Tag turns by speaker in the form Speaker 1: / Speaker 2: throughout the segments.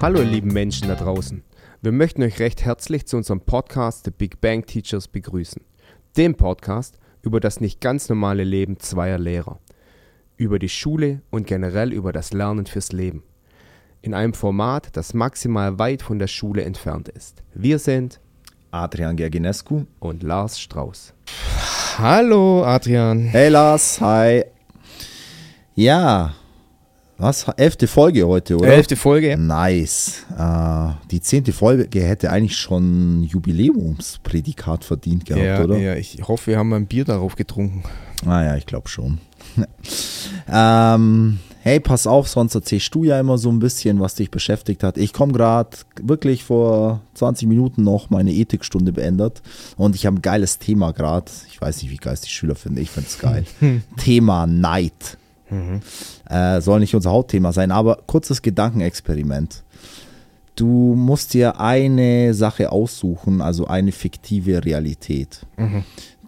Speaker 1: Hallo ihr lieben Menschen da draußen. Wir möchten euch recht herzlich zu unserem Podcast The Big Bang Teachers begrüßen. Dem Podcast über das nicht ganz normale Leben zweier Lehrer. Über die Schule und generell über das Lernen fürs Leben. In einem Format, das maximal weit von der Schule entfernt ist. Wir sind
Speaker 2: Adrian Gerginescu.
Speaker 1: und Lars Strauß.
Speaker 3: Hallo Adrian.
Speaker 2: Hey Lars, hi. Ja, was? Elfte Folge heute, oder?
Speaker 3: Elfte Folge.
Speaker 2: Nice. Äh, die zehnte Folge hätte eigentlich schon Jubiläumsprädikat verdient gehabt,
Speaker 3: ja,
Speaker 2: oder?
Speaker 3: ja, ich hoffe, wir haben ein Bier darauf getrunken.
Speaker 2: Naja, ich glaube schon. ähm, hey, pass auf, sonst erzählst du ja immer so ein bisschen, was dich beschäftigt hat. Ich komme gerade wirklich vor 20 Minuten noch meine Ethikstunde beendet und ich habe ein geiles Thema gerade. Ich weiß nicht, wie geil es die Schüler finden. Ich finde es geil. Thema Neid. Äh, soll nicht unser Hauptthema sein, aber kurzes Gedankenexperiment. Du musst dir eine Sache aussuchen, also eine fiktive Realität.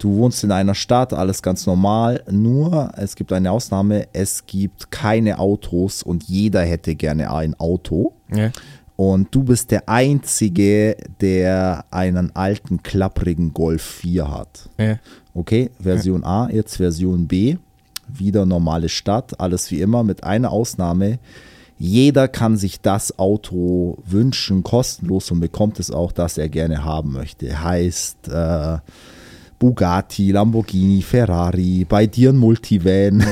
Speaker 2: Du wohnst in einer Stadt, alles ganz normal, nur es gibt eine Ausnahme, es gibt keine Autos und jeder hätte gerne ein Auto.
Speaker 3: Ja.
Speaker 2: Und du bist der Einzige, der einen alten, klapprigen Golf 4 hat.
Speaker 3: Ja.
Speaker 2: Okay, Version A, jetzt Version B. Wieder normale Stadt, alles wie immer, mit einer Ausnahme. Jeder kann sich das Auto wünschen, kostenlos und bekommt es auch, das er gerne haben möchte. Heißt äh, Bugatti, Lamborghini, Ferrari, bei dir ein Multivan.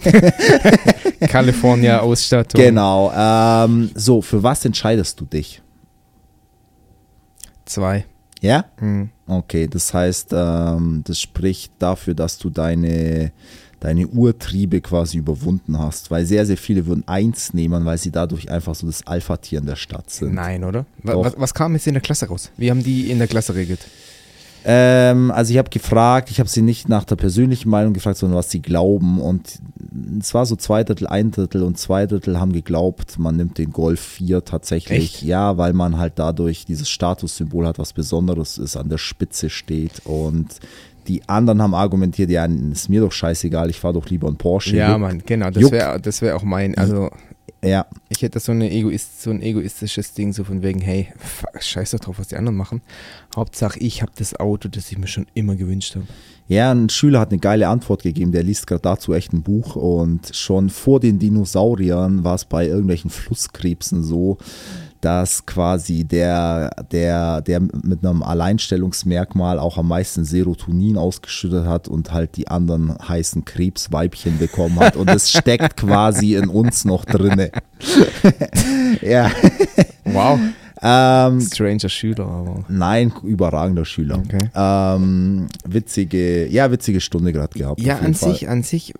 Speaker 3: California-Ausstattung.
Speaker 2: genau. Ähm, so, für was entscheidest du dich?
Speaker 3: Zwei.
Speaker 2: Ja?
Speaker 3: Hm.
Speaker 2: Okay, das heißt, ähm, das spricht dafür, dass du deine, deine Urtriebe quasi überwunden hast, weil sehr, sehr viele würden eins nehmen, weil sie dadurch einfach so das Alpha-Tier in der Stadt sind.
Speaker 3: Nein, oder? Was, was kam jetzt in der Klasse raus? Wie haben die in der Klasse regelt?
Speaker 2: Ähm, also ich habe gefragt, ich habe sie nicht nach der persönlichen Meinung gefragt, sondern was sie glauben und es war so zwei Drittel, ein Drittel und zwei Drittel haben geglaubt, man nimmt den Golf 4 tatsächlich.
Speaker 3: Echt?
Speaker 2: Ja, weil man halt dadurch dieses Statussymbol hat, was Besonderes ist, an der Spitze steht und die anderen haben argumentiert, ja, ist mir doch scheißegal, ich fahre doch lieber einen Porsche.
Speaker 3: Ja. Mann, genau. Das wäre das wär auch mein. Also,
Speaker 2: Ja,
Speaker 3: ich hätte so, eine Egoist, so ein egoistisches Ding, so von wegen, hey, fuck, scheiß doch drauf, was die anderen machen. Hauptsache, ich habe das Auto, das ich mir schon immer gewünscht habe.
Speaker 2: Ja, ein Schüler hat eine geile Antwort gegeben, der liest gerade dazu echt ein Buch und schon vor den Dinosauriern war es bei irgendwelchen Flusskrebsen so, dass quasi der, der, der mit einem Alleinstellungsmerkmal auch am meisten Serotonin ausgeschüttet hat und halt die anderen heißen Krebsweibchen bekommen hat und es steckt quasi in uns noch drinne. ja,
Speaker 3: Wow.
Speaker 2: ähm,
Speaker 3: Stranger Schüler, aber.
Speaker 2: Nein, überragender Schüler.
Speaker 3: Okay.
Speaker 2: Ähm, witzige, ja, witzige Stunde gerade gehabt.
Speaker 3: Ja, an
Speaker 2: Fall.
Speaker 3: sich, an sich,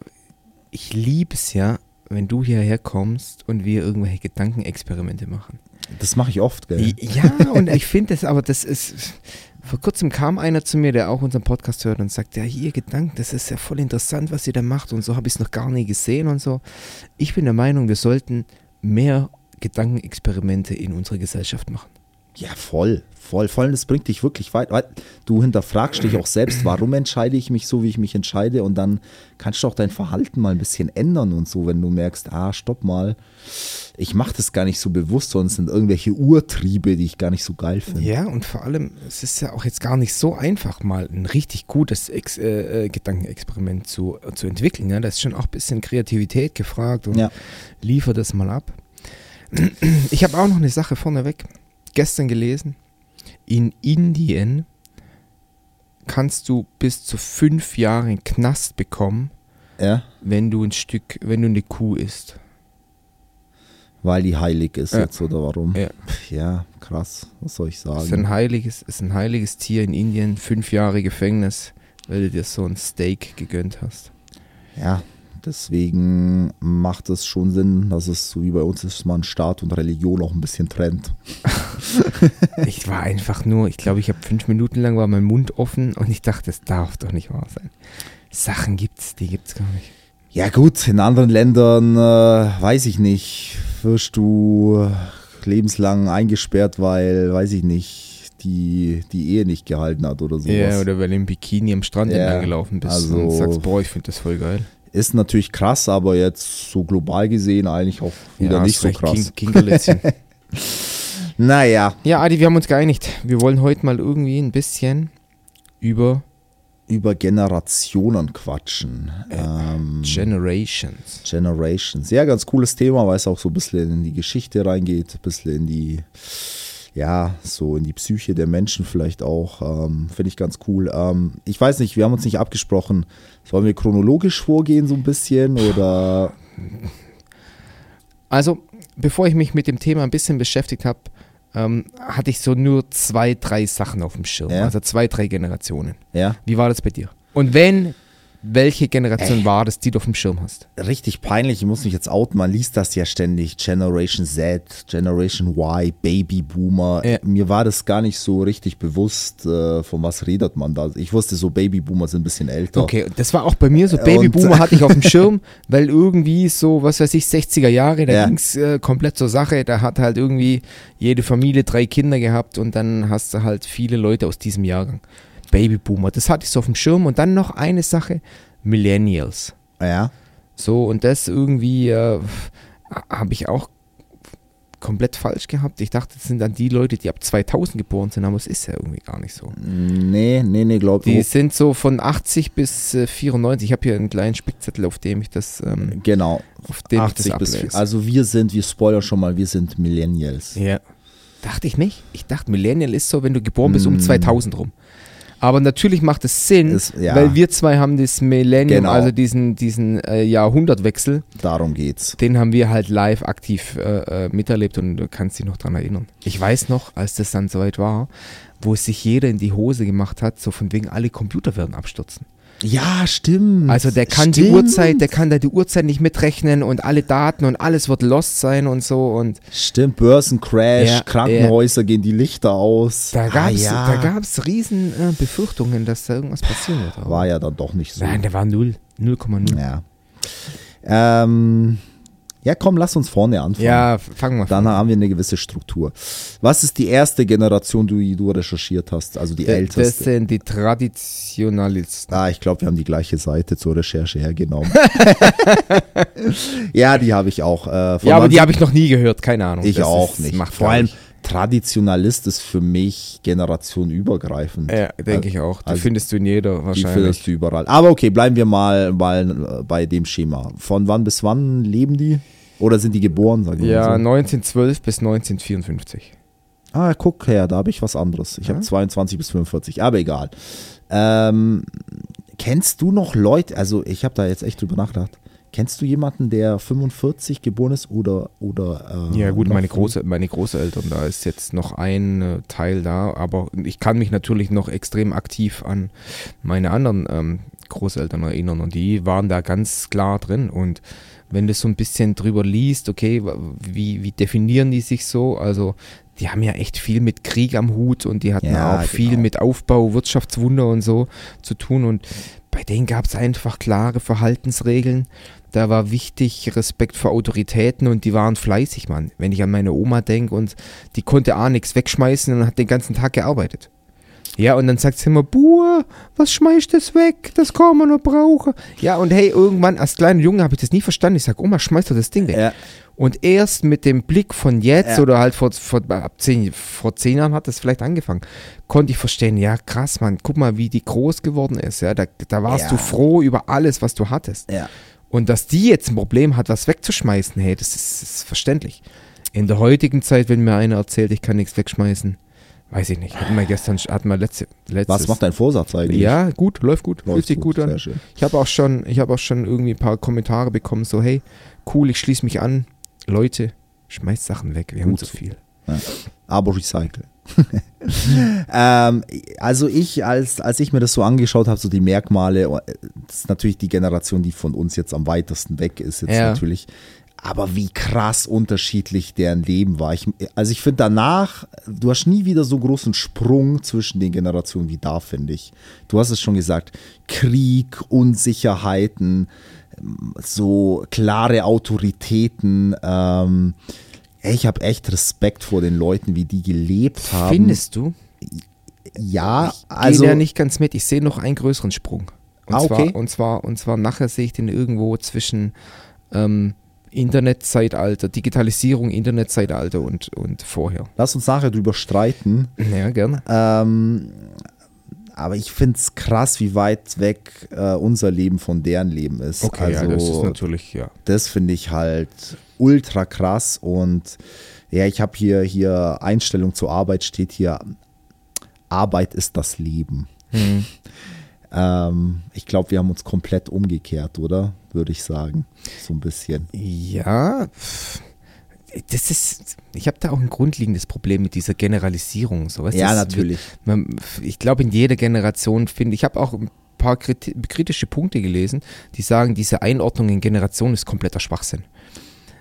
Speaker 3: ich liebe es ja, wenn du hierher kommst und wir irgendwelche Gedankenexperimente machen.
Speaker 2: Das mache ich oft, gell?
Speaker 3: Ja, und ich finde das, aber das ist. Vor kurzem kam einer zu mir, der auch unseren Podcast hört und sagt, ja, hier Gedanken, das ist ja voll interessant, was ihr da macht und so habe ich es noch gar nie gesehen und so. Ich bin der Meinung, wir sollten mehr Gedankenexperimente in unserer Gesellschaft machen.
Speaker 2: Ja, voll, voll, voll. Das bringt dich wirklich weit. Weil du hinterfragst dich auch selbst, warum entscheide ich mich so, wie ich mich entscheide und dann kannst du auch dein Verhalten mal ein bisschen ändern und so, wenn du merkst, ah, stopp mal, ich mache das gar nicht so bewusst, sondern es sind irgendwelche Urtriebe, die ich gar nicht so geil finde.
Speaker 3: Ja, und vor allem, es ist ja auch jetzt gar nicht so einfach, mal ein richtig gutes Ex äh, äh, Gedankenexperiment zu, äh, zu entwickeln. Ja? Da ist schon auch ein bisschen Kreativität gefragt und
Speaker 2: Ja.
Speaker 3: liefer das mal ab. Ich habe auch noch eine Sache vorneweg. Gestern gelesen. In Indien kannst du bis zu fünf Jahre Knast bekommen,
Speaker 2: Ja,
Speaker 3: wenn du ein Stück, wenn du eine Kuh isst.
Speaker 2: weil die heilig ist
Speaker 3: Ja.
Speaker 2: jetzt oder warum?
Speaker 3: Ja.
Speaker 2: Ja, krass, was soll ich
Speaker 3: Das ist ein
Speaker 2: sagen?
Speaker 3: heiliges, ist ein heiliges Tier in Indien, fünf Jahre Gefängnis, weil du dir so ein Steak gegönnt hast.
Speaker 2: Ja, deswegen macht es schon Sinn, dass es so wie bei uns ist, man Staat und Religion auch ein bisschen trennt.
Speaker 3: Ich war einfach nur, ich glaube, ich habe fünf Minuten lang war mein Mund offen und ich dachte, das darf doch nicht wahr sein. Sachen gibt's, die gibt's gar nicht.
Speaker 2: Ja gut, in anderen Ländern äh, weiß ich nicht, wirst du lebenslang eingesperrt, weil, weiß ich nicht, die, die Ehe nicht gehalten hat oder sowas.
Speaker 3: Ja, oder weil du im Bikini am Strand
Speaker 2: Ja,
Speaker 3: entlang gelaufen bist
Speaker 2: also-
Speaker 3: und sagst, boah, ich finde das voll geil.
Speaker 2: Ist natürlich krass, aber jetzt so global gesehen eigentlich auch wieder
Speaker 3: Ja,
Speaker 2: nicht so
Speaker 3: recht,
Speaker 2: krass.
Speaker 3: King, Kinkerlitzchen.
Speaker 2: Naja,
Speaker 3: ja, Adi, wir haben uns geeinigt. Wir wollen heute mal irgendwie ein bisschen über
Speaker 2: über Generationen quatschen. Ähm,
Speaker 3: Generations.
Speaker 2: Generations. Ja, ganz cooles Thema, weil es auch so ein bisschen in die Geschichte reingeht, ein bisschen in die, ja, so in die Psyche der Menschen vielleicht auch. Ähm, Finde ich ganz cool. Ähm, ich weiß nicht, wir haben uns nicht abgesprochen. Sollen wir chronologisch vorgehen so ein bisschen oder?
Speaker 3: Also, bevor ich mich mit dem Thema ein bisschen beschäftigt habe, ähm, hatte ich so nur zwei, drei Sachen auf dem Schirm.
Speaker 2: Ja.
Speaker 3: Also zwei, drei Generationen.
Speaker 2: Ja,
Speaker 3: Wie war das bei dir? Und wenn, welche Generation
Speaker 2: Ey.
Speaker 3: war das, die du auf dem Schirm hast?
Speaker 2: richtig peinlich. Ich muss mich jetzt outen. Man liest das ja ständig. Generation Z, Generation Y, Babyboomer.
Speaker 3: Ja.
Speaker 2: Mir war das gar nicht so richtig bewusst, äh, von was redet man da. Ich wusste so, Babyboomer sind ein bisschen älter.
Speaker 3: Okay, das war auch bei mir so.
Speaker 2: Und-
Speaker 3: Babyboomer hatte ich auf dem Schirm, weil irgendwie so, was weiß ich, 60er Jahre, da
Speaker 2: Ja.
Speaker 3: ging es äh, komplett zur Sache. Da hat halt irgendwie jede Familie drei Kinder gehabt und dann hast du halt viele Leute aus diesem Jahrgang. Babyboomer, das hatte ich so auf dem Schirm. Und dann noch eine Sache, Millennials.
Speaker 2: Ja.
Speaker 3: So, und das irgendwie äh, habe ich auch komplett falsch gehabt. Ich dachte, das sind dann die Leute, die ab 2000 geboren sind, aber es ist ja irgendwie gar nicht so.
Speaker 2: Nee, nee, nee, glaub
Speaker 3: Die
Speaker 2: ich.
Speaker 3: sind so von 80 bis äh, 94. Ich habe hier einen kleinen Spickzettel, auf dem ich das, ähm,
Speaker 2: Genau.
Speaker 3: auf dem
Speaker 2: 80
Speaker 3: ich das
Speaker 2: bis. Also wir sind, wir spoilern schon mal, wir sind Millennials.
Speaker 3: ja. Dachte ich nicht. Ich dachte, Millennial ist so, wenn du geboren bist um
Speaker 2: Mm.
Speaker 3: 2000 rum. Aber natürlich macht es Sinn,
Speaker 2: Ist- ja.
Speaker 3: weil wir zwei haben das Millennium,
Speaker 2: Genau.
Speaker 3: also diesen, diesen äh, Jahrhundertwechsel,
Speaker 2: Darum geht's.
Speaker 3: den haben wir halt live aktiv äh, äh, miterlebt und du kannst dich noch dran erinnern. Ich weiß noch, als das dann soweit war, wo es sich jeder in die Hose gemacht hat, so von wegen alle Computer werden abstürzen.
Speaker 2: Ja, stimmt.
Speaker 3: Also der kann die
Speaker 2: Stimmt.
Speaker 3: Uhrzeit, der kann da die Uhrzeit nicht mitrechnen und alle Daten und alles wird lost sein und so und
Speaker 2: Stimmt, Börsencrash,
Speaker 3: Ja,
Speaker 2: Krankenhäuser gehen die Lichter aus.
Speaker 3: da gab es
Speaker 2: ah, ja.
Speaker 3: da gab's riesen äh, Befürchtungen, dass da irgendwas passieren wird.
Speaker 2: War ja dann doch nicht so.
Speaker 3: Nein, der war null, 0,0.
Speaker 2: Ja. Ähm, ja, komm, lass uns vorne anfangen.
Speaker 3: Ja, fangen wir
Speaker 2: Dann
Speaker 3: an.
Speaker 2: haben wir eine gewisse Struktur. Was ist die erste Generation, die du recherchiert hast? Also die
Speaker 3: Das
Speaker 2: älteste?
Speaker 3: sind die Traditionalisten.
Speaker 2: Ah, ich glaube, wir haben die gleiche Seite zur Recherche hergenommen. ja, die habe ich auch. Äh,
Speaker 3: Ja, aber die habe ich noch nie gehört, keine Ahnung.
Speaker 2: Ich
Speaker 3: Das
Speaker 2: auch
Speaker 3: ist,
Speaker 2: nicht.
Speaker 3: Macht
Speaker 2: Vor allem Traditionalist ist für mich generationübergreifend.
Speaker 3: Ja, denke ich auch. Die
Speaker 2: Also,
Speaker 3: findest du in jeder
Speaker 2: Die
Speaker 3: wahrscheinlich.
Speaker 2: findest du überall. Aber okay, bleiben wir mal, mal bei dem Schema. Von wann bis wann leben die? Oder sind die geboren? Sagen wir
Speaker 3: Ja,
Speaker 2: mal
Speaker 3: 1912 bis 1954.
Speaker 2: so. Ah, guck her, da habe ich was anderes. Ich
Speaker 3: Ja?
Speaker 2: habe 22 bis 45, aber egal. Ähm, kennst du noch Leute, also ich habe da jetzt echt drüber nachgedacht. Kennst du jemanden, der 45 geboren ist oder oder äh,
Speaker 3: Ja gut, meine? Große, meine Großeltern, da ist jetzt noch ein äh, Teil da, aber ich kann mich natürlich noch extrem aktiv an meine anderen ähm, Großeltern erinnern und die waren da ganz klar drin und wenn du so ein bisschen drüber liest, okay, wie, wie definieren die sich so, also die haben ja echt viel mit Krieg am Hut und die hatten
Speaker 2: Ja,
Speaker 3: auch viel
Speaker 2: genau.
Speaker 3: mit Aufbau, Wirtschaftswunder und so zu tun und bei denen gab es einfach klare Verhaltensregeln. Da war wichtig Respekt vor Autoritäten und die waren fleißig, Mann. Wenn ich an meine Oma denke und die konnte A nichts wegschmeißen und hat den ganzen Tag gearbeitet. Ja, und dann sagt sie immer, Buhr, was schmeißt das weg? Das kann man noch brauchen. Ja, und hey, irgendwann als kleiner Junge habe ich das nie verstanden. Ich sage, Oma, schmeiß doch das Ding weg.
Speaker 2: Ja,
Speaker 3: Und erst mit dem Blick von jetzt
Speaker 2: Ja.
Speaker 3: oder halt vor, vor, ab zehn, vor zehn Jahren hat das vielleicht angefangen, konnte ich verstehen, ja krass, Mann, guck mal, wie die groß geworden ist. Ja, da, da warst
Speaker 2: Ja.
Speaker 3: du froh über alles, was du hattest.
Speaker 2: ja.
Speaker 3: Und dass die jetzt ein Problem hat, was wegzuschmeißen, hey, das ist, das ist verständlich. In der heutigen Zeit, wenn mir einer erzählt, ich kann nichts wegschmeißen, weiß ich nicht. Hatten wir gestern, hatten wir letzte, letztes.
Speaker 2: Was macht dein Vorsatz eigentlich?
Speaker 3: Ja, gut, läuft gut,
Speaker 2: Läuft
Speaker 3: fühlt sich gut, an.
Speaker 2: Sehr schön.
Speaker 3: Ich habe auch schon, ich habe auch schon irgendwie ein paar Kommentare bekommen, so hey, cool, ich schließe mich an. Leute, schmeißt Sachen weg, wir haben
Speaker 2: Gut
Speaker 3: zu
Speaker 2: so.
Speaker 3: viel.
Speaker 2: aber recycle. ähm, also ich, als, als ich mir das so angeschaut habe, so die Merkmale, oh, das ist natürlich die Generation, die von uns jetzt am weitesten weg ist, jetzt
Speaker 3: Ja.
Speaker 2: natürlich. Aber wie krass unterschiedlich deren Leben war. Ich, also ich finde danach, du hast nie wieder so großen Sprung zwischen den Generationen wie da, finde ich. Du hast es schon gesagt, Krieg, Unsicherheiten, so klare Autoritäten. Ähm, ich habe echt Respekt vor den Leuten, wie die gelebt haben.
Speaker 3: Findest du?
Speaker 2: Ja,
Speaker 3: Ich
Speaker 2: also
Speaker 3: gehe ja nicht ganz mit. Ich sehe noch einen größeren Sprung. Und,
Speaker 2: Ah, okay.
Speaker 3: zwar, und, zwar, und zwar nachher sehe ich den irgendwo zwischen ähm, Internetzeitalter, Digitalisierung, Internetzeitalter und, und vorher.
Speaker 2: lass uns nachher drüber streiten.
Speaker 3: Ja, gerne.
Speaker 2: Ähm, aber ich finde es krass, wie weit weg äh, unser Leben von deren Leben ist.
Speaker 3: Okay,
Speaker 2: also,
Speaker 3: ja, das ist natürlich, ja.
Speaker 2: das finde ich halt ultra krass und ja, ich habe hier, hier Einstellung zur Arbeit steht hier, Arbeit ist das Leben.
Speaker 3: Hm.
Speaker 2: Ähm, ich glaube, wir haben uns komplett umgekehrt, oder? Würde ich sagen. So ein bisschen.
Speaker 3: Ja, das ist, ich habe da auch ein grundlegendes Problem mit dieser Generalisierung. So, weißt
Speaker 2: Ja, natürlich.
Speaker 3: Wird, man, ich glaube, in jeder Generation finde ich, habe auch ein paar kriti kritische Punkte gelesen, die sagen, diese Einordnung in Generationen ist kompletter Schwachsinn.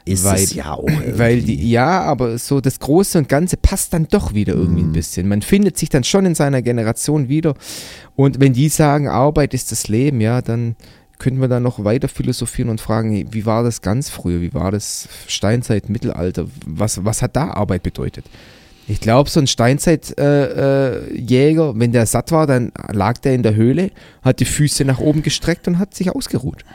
Speaker 2: Ist
Speaker 3: weil,
Speaker 2: es ja auch.
Speaker 3: Weil
Speaker 2: irgendwie.
Speaker 3: die, ja, aber so das Große und Ganze passt dann doch wieder irgendwie
Speaker 2: Mhm.
Speaker 3: ein bisschen. Man findet sich dann schon in seiner Generation wieder. Und wenn die sagen, Arbeit ist das Leben, ja, dann könnten wir da noch weiter philosophieren und fragen, wie war das ganz früher? Wie war das Steinzeit, Mittelalter? Was, was hat da Arbeit bedeutet? Ich glaube, so ein Steinzeitjäger, äh, Jäger, wenn der satt war, dann lag der in der Höhle, hat die Füße nach oben gestreckt und hat sich ausgeruht.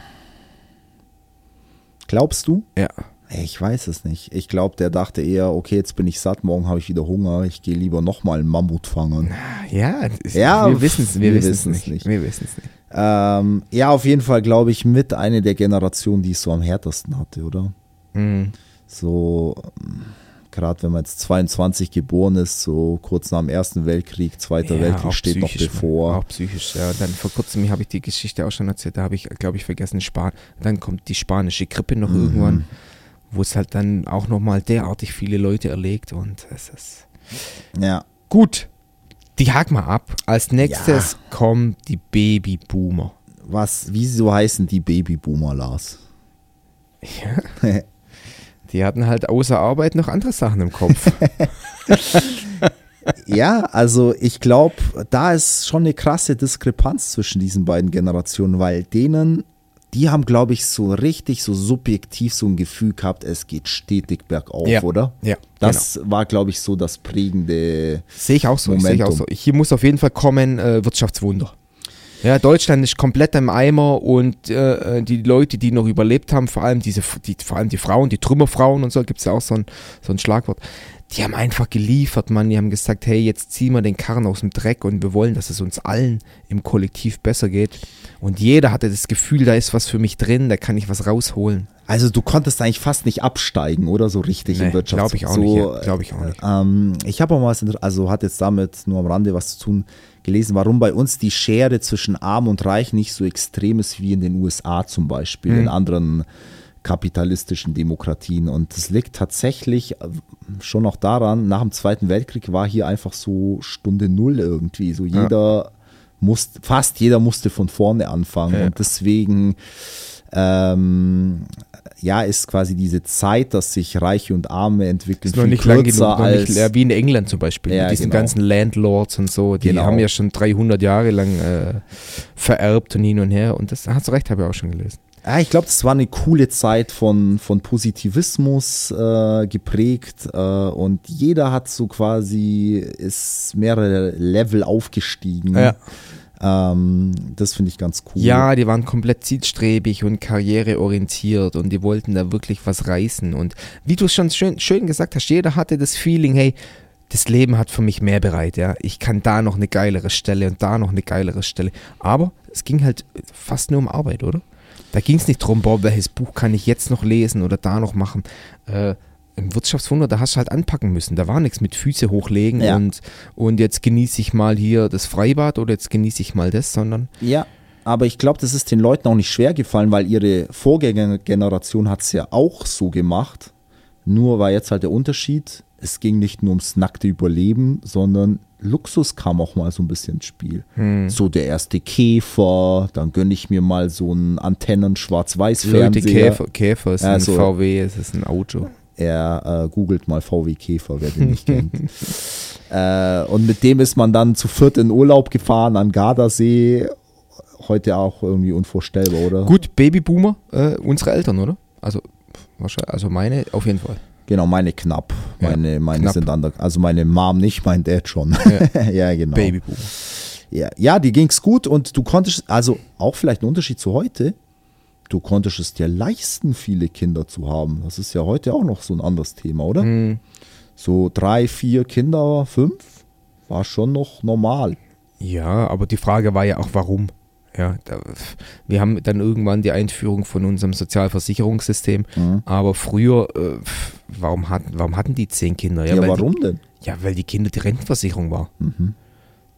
Speaker 2: Glaubst du?
Speaker 3: Ja.
Speaker 2: Ich weiß es nicht. Ich glaube, der dachte eher, okay, jetzt bin ich satt, morgen habe ich wieder Hunger, ich gehe lieber nochmal einen Mammut fangen.
Speaker 3: Ja, das-
Speaker 2: Ja,
Speaker 3: wir wissen es wir
Speaker 2: wir
Speaker 3: nicht.
Speaker 2: nicht.
Speaker 3: Wir wissen es nicht.
Speaker 2: Ähm, ja, auf jeden Fall glaube ich mit eine der Generationen, die es so am härtesten hatte, oder?
Speaker 3: Mhm.
Speaker 2: So, gerade wenn man jetzt 22 geboren ist, so kurz nach dem Ersten Weltkrieg, Zweiter
Speaker 3: Ja,
Speaker 2: Weltkrieg steht noch bevor.
Speaker 3: Auch psychisch, ja. Dann vor kurzem habe ich die Geschichte auch schon erzählt, da habe ich, glaube ich, vergessen, Span dann kommt die spanische Grippe noch
Speaker 2: Mhm.
Speaker 3: irgendwann, wo es halt dann auch nochmal derartig viele Leute erlegt und es ist
Speaker 2: Ja,
Speaker 3: gut. Die haken wir ab. Als nächstes kommen die Babyboomer.
Speaker 2: was, wieso heißen die Babyboomer, Lars?
Speaker 3: Ja. Die hatten halt außer Arbeit noch andere Sachen im Kopf.
Speaker 2: Ja, also ich glaube, da ist schon eine krasse Diskrepanz zwischen diesen beiden Generationen, weil denen, die haben, glaube ich, so richtig, so subjektiv so ein Gefühl gehabt, es geht stetig bergauf,
Speaker 3: Ja,
Speaker 2: oder?
Speaker 3: ja,
Speaker 2: Das war, glaube ich, so das prägende.
Speaker 3: Sehe ich auch so. Sehe ich auch so.
Speaker 2: Momentum.
Speaker 3: Hier muss auf jeden Fall kommen äh, Wirtschaftswunder. Ja, Deutschland ist komplett im Eimer und äh, die Leute, die noch überlebt haben, vor allem diese, die, vor allem die Frauen, die Trümmerfrauen und so, gibt es ja auch so ein, so ein Schlagwort, die haben einfach geliefert, Mann. Die haben gesagt, hey, jetzt ziehen wir den Karren aus dem Dreck und wir wollen, dass es uns allen im Kollektiv besser geht. Und jeder hatte das Gefühl, da ist was für mich drin, da kann ich was rausholen.
Speaker 2: Also du konntest eigentlich fast nicht absteigen, oder so richtig
Speaker 3: Nee,
Speaker 2: im Wirtschafts...
Speaker 3: glaub ich auch
Speaker 2: so,
Speaker 3: nicht, ja. Ich auch nicht.
Speaker 2: Ähm, ich habe auch mal was, also hat jetzt damit nur am Rande was zu tun, gelesen, warum bei uns die Schere zwischen Arm und Reich nicht so extrem ist wie in den USA zum Beispiel,
Speaker 3: Mhm.
Speaker 2: in anderen kapitalistischen Demokratien. Und das liegt tatsächlich äh, schon noch daran, nach dem Zweiten Weltkrieg war hier einfach so Stunde Null irgendwie. So jeder musste, fast jeder musste von vorne anfangen.
Speaker 3: Ja.
Speaker 2: Und deswegen ähm, ja, ist quasi diese Zeit, dass sich Reiche und Arme entwickeln,
Speaker 3: Ist noch
Speaker 2: viel
Speaker 3: nicht lang genug,
Speaker 2: als
Speaker 3: nicht, ja, wie in England zum Beispiel,
Speaker 2: Ja,
Speaker 3: mit diesen
Speaker 2: genau.
Speaker 3: ganzen Landlords und so, die
Speaker 2: Genau.
Speaker 3: haben ja schon 300 Jahre lang äh, vererbt und hin und her und das hast du recht, habe ich auch schon gelesen.
Speaker 2: Ja, ich glaube, das war eine coole Zeit von, von Positivismus äh, geprägt äh, und jeder hat so quasi, ist mehrere Level aufgestiegen.
Speaker 3: Ja.
Speaker 2: Ähm, das finde ich ganz cool.
Speaker 3: Ja, die waren komplett zielstrebig und karriereorientiert und die wollten da wirklich was reißen und wie du es schon schön, schön gesagt hast, jeder hatte das Feeling, hey, das Leben hat für mich mehr bereit, ja. Ich kann da noch eine geilere Stelle und da noch eine geilere Stelle. Aber es ging halt fast nur um Arbeit, oder? Da ging es nicht drum, boah, welches Buch kann ich jetzt noch lesen oder da noch machen. Äh, Im Wirtschaftswunder, da hast du halt anpacken müssen. Da war nichts mit Füße hochlegen
Speaker 2: Ja.
Speaker 3: und, und jetzt genieße ich mal hier das Freibad oder jetzt genieße ich mal das, sondern
Speaker 2: Ja, aber ich glaube, das ist den Leuten auch nicht schwer gefallen, weil ihre Vorgängergeneration hat es ja auch so gemacht. Nur war jetzt halt der Unterschied, es ging nicht nur ums nackte Überleben, sondern Luxus kam auch mal so ein bisschen ins Spiel.
Speaker 3: Hm.
Speaker 2: So der erste Käfer, dann gönne ich mir mal so einen Antennen-Schwarz-Weiß-Fernseher.
Speaker 3: Käfer, Käfer ist
Speaker 2: Ja,
Speaker 3: ein. VW, es ist ein Auto.
Speaker 2: Er äh, googelt mal VW Käfer, wer den nicht kennt. Äh, und mit dem ist man dann zu viert in Urlaub gefahren an Gardasee. Heute auch irgendwie unvorstellbar, oder?
Speaker 3: Gut, Babyboomer, äh, unsere Eltern, oder? Also, wahrscheinlich, also meine auf jeden Fall.
Speaker 2: Genau, meine knapp.
Speaker 3: Ja,
Speaker 2: Meine, meine
Speaker 3: knapp.
Speaker 2: sind anders. Also meine Mom nicht, mein Dad schon. Ja, genau.
Speaker 3: Babyboom.
Speaker 2: Ja, ja die ging's gut und du konntest, also auch vielleicht ein Unterschied zu heute, du konntest es dir leisten, viele Kinder zu haben. Das ist ja heute auch noch so ein anderes Thema, oder?
Speaker 3: Mhm.
Speaker 2: So drei, vier Kinder, fünf, war schon noch normal.
Speaker 3: Ja, aber die Frage war ja auch, warum. Ja, da, wir haben dann irgendwann die Einführung von unserem Sozialversicherungssystem,
Speaker 2: Mhm.
Speaker 3: aber früher, äh, warum, hatten, warum hatten die zehn Kinder?
Speaker 2: Ja,
Speaker 3: weil
Speaker 2: warum denn?
Speaker 3: Die, ja, weil die Kinder die Rentenversicherung war.
Speaker 2: Mhm.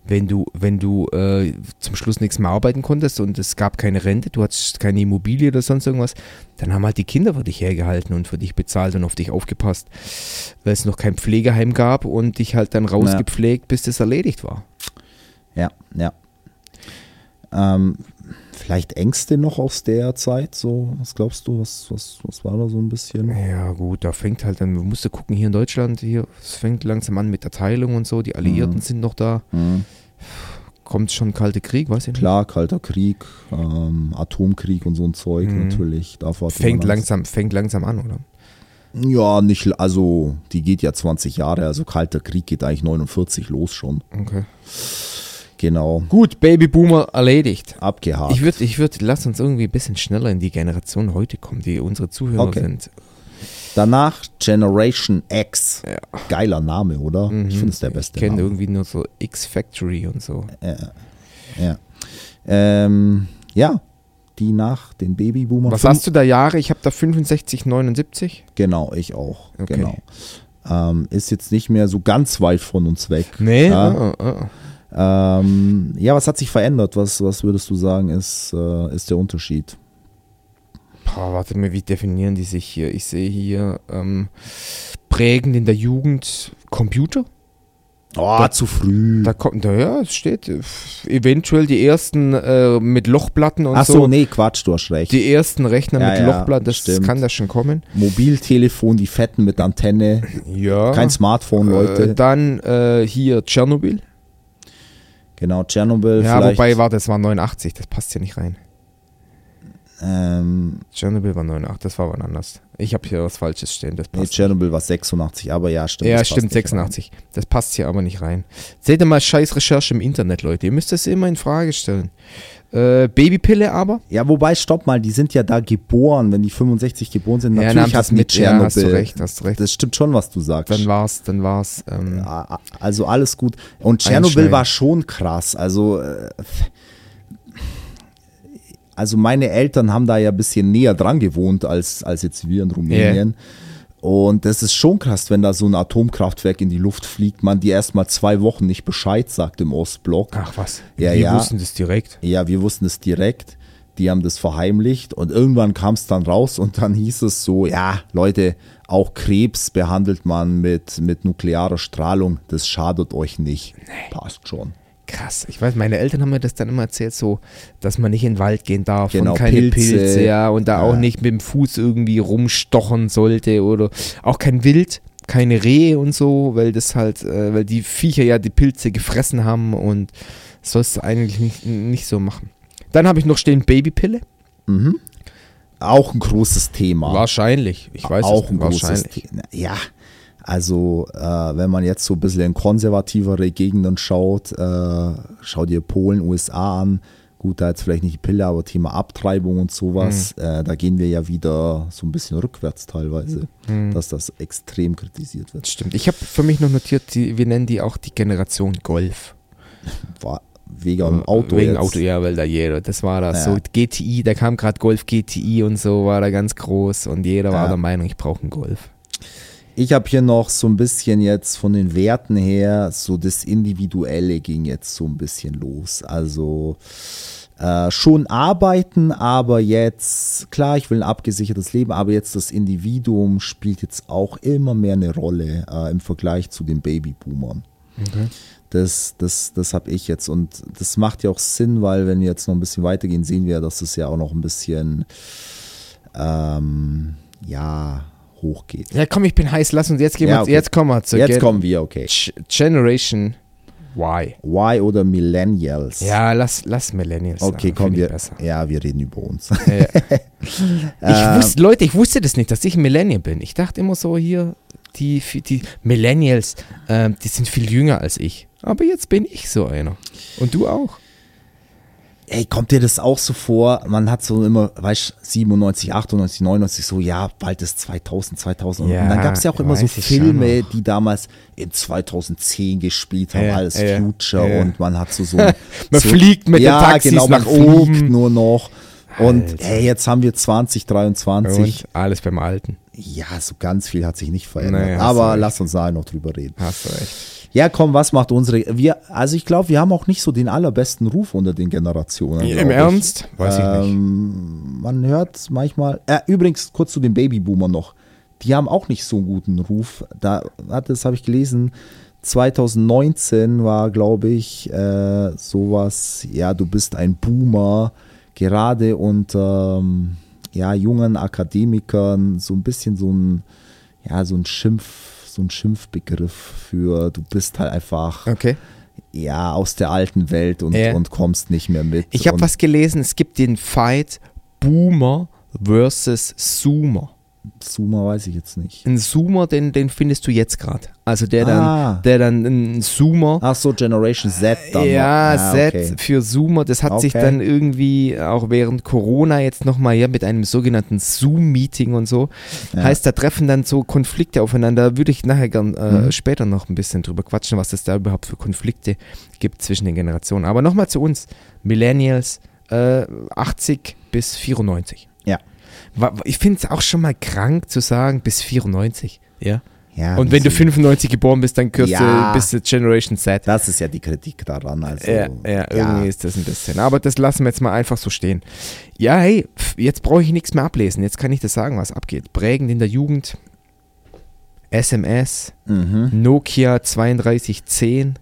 Speaker 3: Wenn du, wenn du äh, zum Schluss nichts mehr arbeiten konntest und es gab keine Rente, du hattest keine Immobilie oder sonst irgendwas, dann haben halt die Kinder für dich hergehalten und für dich bezahlt und auf dich aufgepasst, weil es noch kein Pflegeheim gab und dich halt dann rausgepflegt, bis das erledigt war.
Speaker 2: Ja, ja. Ähm, vielleicht Ängste noch aus der Zeit, so, was glaubst du, was, was, was war da so ein bisschen?
Speaker 3: Ja, gut, da fängt halt dann, man musste gucken, hier in Deutschland, hier, es fängt langsam an mit der Teilung und so, die Alliierten
Speaker 2: Mhm.
Speaker 3: sind noch da,
Speaker 2: Mhm.
Speaker 3: kommt schon Kalte Krieg, weiß ich nicht.
Speaker 2: Klar, Kalter Krieg, ähm, Atomkrieg und so ein Zeug
Speaker 3: Mhm.
Speaker 2: natürlich.
Speaker 3: Fängt langsam, fängt langsam an, oder?
Speaker 2: Ja, nicht, also die geht ja 20 Jahre, also Kalter Krieg geht eigentlich 49 los schon.
Speaker 3: Okay.
Speaker 2: Genau,
Speaker 3: Gut, Babyboomer erledigt.
Speaker 2: abgehakt.
Speaker 3: Ich würde, ich würd, lass uns irgendwie ein bisschen schneller in die Generation heute kommen, die unsere Zuhörer
Speaker 2: Okay.
Speaker 3: sind.
Speaker 2: Danach Generation X.
Speaker 3: Ja.
Speaker 2: Geiler Name, oder?
Speaker 3: Mhm.
Speaker 2: Ich finde es der beste
Speaker 3: Ich kenne irgendwie nur so X-Factory und so.
Speaker 2: Ja. Ähm, ja, die nach den Babyboomern.
Speaker 3: Was hast du da Jahre? Ich habe da 65, 79.
Speaker 2: Genau, ich auch.
Speaker 3: Okay.
Speaker 2: Genau. Ähm, ist jetzt nicht mehr so ganz weit von uns weg.
Speaker 3: Nee,
Speaker 2: Ja.
Speaker 3: ah, ah.
Speaker 2: Ähm, ja, was hat sich verändert? Was, was würdest du sagen, ist, äh, ist der Unterschied?
Speaker 3: Boah, warte mal, wie definieren die sich hier? Ich sehe hier ähm, prägend in der Jugend Computer.
Speaker 2: Oh, zu früh.
Speaker 3: Da kommt, naja, es steht äh, eventuell die ersten äh, mit Lochplatten und
Speaker 2: Ach so,
Speaker 3: so.
Speaker 2: nee, Quatsch, du hast recht.
Speaker 3: Die ersten Rechner
Speaker 2: Ja,
Speaker 3: mit
Speaker 2: ja,
Speaker 3: Lochplatten, das
Speaker 2: stimmt.
Speaker 3: kann da schon kommen.
Speaker 2: Mobiltelefon, die fetten mit Antenne.
Speaker 3: Ja.
Speaker 2: Kein Smartphone,
Speaker 3: Äh,
Speaker 2: Leute.
Speaker 3: dann äh, hier Tschernobyl.
Speaker 2: Genau, Tschernobyl.
Speaker 3: Ja, wobei, warte, das war 89, das passt hier nicht rein.
Speaker 2: Ähm,
Speaker 3: Tschernobyl war 89, das war wann anders. Ich habe hier was Falsches stehen, das
Speaker 2: nee,
Speaker 3: passt.
Speaker 2: Tschernobyl war 86, aber ja, stimmt.
Speaker 3: ja,
Speaker 2: das
Speaker 3: stimmt,
Speaker 2: nicht rein.
Speaker 3: 86. Das passt hier aber nicht rein. Seht ihr mal scheiß Recherche im Internet, Leute. Ihr müsst das immer in Frage stellen. Äh, Babypille aber?
Speaker 2: Ja, wobei, stopp mal, die sind ja da geboren, wenn die 65 geboren sind.
Speaker 3: ja,
Speaker 2: Natürlich
Speaker 3: nahm das
Speaker 2: hatten die
Speaker 3: mit. Ja,
Speaker 2: Tschernobyl.
Speaker 3: hast du recht, hast du recht.
Speaker 2: Das stimmt schon, was du sagst.
Speaker 3: Dann war's, dann war's. Ähm,
Speaker 2: Ja, Also alles gut. Und Tschernobyl war schon krass. Also, äh, also meine Eltern haben da ja ein bisschen näher dran gewohnt als, als jetzt wir in Rumänien. Und das ist schon krass, wenn da so ein Atomkraftwerk in die Luft fliegt, man die erst mal zwei Wochen nicht Bescheid sagt im Ostblock.
Speaker 3: Ach was,
Speaker 2: Ja,
Speaker 3: wir
Speaker 2: ja.
Speaker 3: wussten das direkt.
Speaker 2: Ja, wir wussten es direkt. Die haben das verheimlicht und irgendwann kam es dann raus und dann hieß es so, ja, Leute, auch Krebs behandelt man mit, mit nuklearer Strahlung, das schadet euch nicht. Passt schon.
Speaker 3: Krass. Ich weiß, meine Eltern haben mir das dann immer erzählt, so, dass man nicht in den Wald gehen darf
Speaker 2: Genau,
Speaker 3: und keine
Speaker 2: Pilze.
Speaker 3: Pilze, ja, und da auch
Speaker 2: Ja.
Speaker 3: nicht mit dem Fuß irgendwie rumstochen sollte oder auch kein Wild, keine Rehe und so, weil das halt, äh, weil die Viecher ja die Pilze gefressen haben und sollst du eigentlich nicht, nicht so machen. Dann habe ich noch stehen Babypille.
Speaker 2: Mhm. Auch ein großes Thema.
Speaker 3: Wahrscheinlich. Ich weiß
Speaker 2: auch
Speaker 3: es
Speaker 2: ein großes
Speaker 3: wahrscheinlich.
Speaker 2: Thema. Ja, also äh, wenn man jetzt so ein bisschen in konservativere Gegenden schaut, äh, schau dir Polen, USA an. Gut, da jetzt vielleicht nicht die Pille, aber Thema Abtreibung und sowas,
Speaker 3: Mhm.
Speaker 2: äh, da gehen wir ja wieder so ein bisschen rückwärts teilweise,
Speaker 3: Mhm.
Speaker 2: dass das extrem kritisiert wird.
Speaker 3: Stimmt. Ich habe für mich noch notiert, die, wir nennen die auch die Generation Golf.
Speaker 2: War wegen dem Auto
Speaker 3: Wegen
Speaker 2: jetzt.
Speaker 3: Auto, ja, weil da jeder, das war da
Speaker 2: Ja.
Speaker 3: so GTI, da kam gerade Golf GTI und so, war da ganz groß und jeder war
Speaker 2: Ja.
Speaker 3: der Meinung, ich brauche einen Golf.
Speaker 2: Ich habe hier noch so ein bisschen jetzt von den Werten her, so das Individuelle ging jetzt so ein bisschen los. Also äh, schon arbeiten, aber jetzt, klar, ich will ein abgesichertes Leben, aber jetzt das Individuum spielt jetzt auch immer mehr eine Rolle äh, im Vergleich zu den Babyboomern. Das, das, das habe ich jetzt und das macht ja auch Sinn, weil wenn wir jetzt noch ein bisschen weitergehen, sehen wir, dass es ja auch noch ein bisschen, ähm, ja, hochgeht.
Speaker 3: Ja, komm, ich bin heiß, lass uns jetzt gehen
Speaker 2: Ja,
Speaker 3: wir,
Speaker 2: okay.
Speaker 3: jetzt kommen wir zur
Speaker 2: Jetzt
Speaker 3: Gen
Speaker 2: kommen wir, okay.
Speaker 3: Generation Y.
Speaker 2: Y oder Millennials?
Speaker 3: Ja, lass, lass Millennials
Speaker 2: Okay,
Speaker 3: sagen,
Speaker 2: komm, wir,
Speaker 3: besser.
Speaker 2: ja, wir reden über uns.
Speaker 3: Ja. Ich wusste, Leute, ich wusste das nicht, dass ich ein Millennial bin. Ich dachte immer so hier, die, die Millennials, ähm, die sind viel jünger als ich. Aber jetzt bin ich so einer. Und du auch.
Speaker 2: Ey, kommt dir das auch so vor? Man hat so immer, weißt 97, 98, 99, so, ja, bald ist 2000, 2000.
Speaker 3: Ja,
Speaker 2: und dann gab es ja auch immer so Filme, die damals in 2010 gespielt haben,
Speaker 3: Ja,
Speaker 2: alles
Speaker 3: ja,
Speaker 2: Future und man hat so so.
Speaker 3: Man
Speaker 2: so,
Speaker 3: fliegt mit den
Speaker 2: ja,
Speaker 3: Taxis
Speaker 2: genau, man
Speaker 3: nach oben.
Speaker 2: Fliegt nur noch. Und
Speaker 3: Alter.
Speaker 2: ey, jetzt haben wir 2023.
Speaker 3: Und alles beim Alten.
Speaker 2: Ja, so ganz viel hat sich nicht verändert.
Speaker 3: Nee,
Speaker 2: Aber lass uns da noch drüber reden.
Speaker 3: Hast du recht.
Speaker 2: Ja, komm, was macht unsere. Wir, also ich glaube, wir haben auch nicht so den allerbesten Ruf unter den Generationen.
Speaker 3: Im
Speaker 2: ich.
Speaker 3: Ernst? Weiß ich nicht.
Speaker 2: Ähm, man hört manchmal. Äh, übrigens, kurz zu den Babyboomern noch. Die haben auch nicht so einen guten Ruf. Da hat das habe ich gelesen. 2019 war, glaube ich, äh, sowas. Ja, du bist ein Boomer. Gerade unter ähm, ja, jungen Akademikern so ein bisschen so ein ja so ein Schimpf, so ein Schimpfbegriff für du bist halt einfach
Speaker 3: Okay.
Speaker 2: ja aus der alten Welt und,
Speaker 3: Ja.
Speaker 2: und kommst nicht mehr mit.
Speaker 3: Ich habe was gelesen, es gibt den Fight Boomer versus Zoomer.
Speaker 2: Zoomer weiß ich jetzt nicht.
Speaker 3: Ein Zoomer, den, den findest du jetzt gerade. Also der dann,
Speaker 2: Ah.
Speaker 3: der dann ein Zoomer.
Speaker 2: Ach so, Generation Z dann.
Speaker 3: ja.
Speaker 2: Ah,
Speaker 3: Z
Speaker 2: okay.
Speaker 3: für Zoomer, das hat sich
Speaker 2: Okay.
Speaker 3: dann irgendwie auch während Corona jetzt nochmal ja, mit einem sogenannten Zoom-Meeting und so.
Speaker 2: Ja.
Speaker 3: Heißt, da treffen dann so Konflikte aufeinander. Würde ich nachher gern äh,
Speaker 2: Mhm.
Speaker 3: später noch ein bisschen drüber quatschen, was es da überhaupt für Konflikte gibt zwischen den Generationen. Aber nochmal zu uns, Millennials, äh, 80 bis 94. Ich finde es auch schon mal krank zu sagen, bis 94. Ja.
Speaker 2: Ja,
Speaker 3: Und wenn du
Speaker 2: wieso?
Speaker 3: 95 geboren bist, dann gehörst
Speaker 2: Ja.
Speaker 3: du bis zur Generation Z.
Speaker 2: Das ist ja die Kritik daran. Also,
Speaker 3: Ja, ja, irgendwie ist das ein bisschen. Aber das lassen wir jetzt mal einfach so stehen. Ja, hey, jetzt brauche ich nichts mehr ablesen. Jetzt kann ich das sagen, was abgeht. Prägend in der Jugend. SMS,
Speaker 2: Mhm.
Speaker 3: Nokia 3210.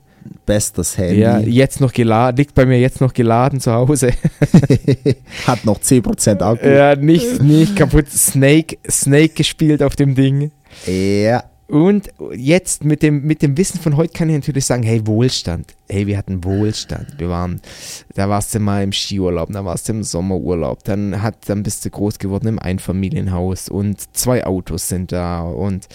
Speaker 2: Bestes Handy.
Speaker 3: Ja, jetzt noch geladen, liegt bei mir jetzt noch geladen zu Hause.
Speaker 2: Hat noch 10% Akku.
Speaker 3: ja, nicht, nicht kaputt. Snake, Snake gespielt auf dem Ding.
Speaker 2: Ja.
Speaker 3: Und jetzt mit dem, mit dem Wissen von heute kann ich natürlich sagen, hey, Wohlstand. Hey, wir hatten Wohlstand. Wir waren, da warst du mal im Skiurlaub, da warst du im Sommerurlaub, dann hat, dann bist du groß geworden im Einfamilienhaus und zwei Autos sind da und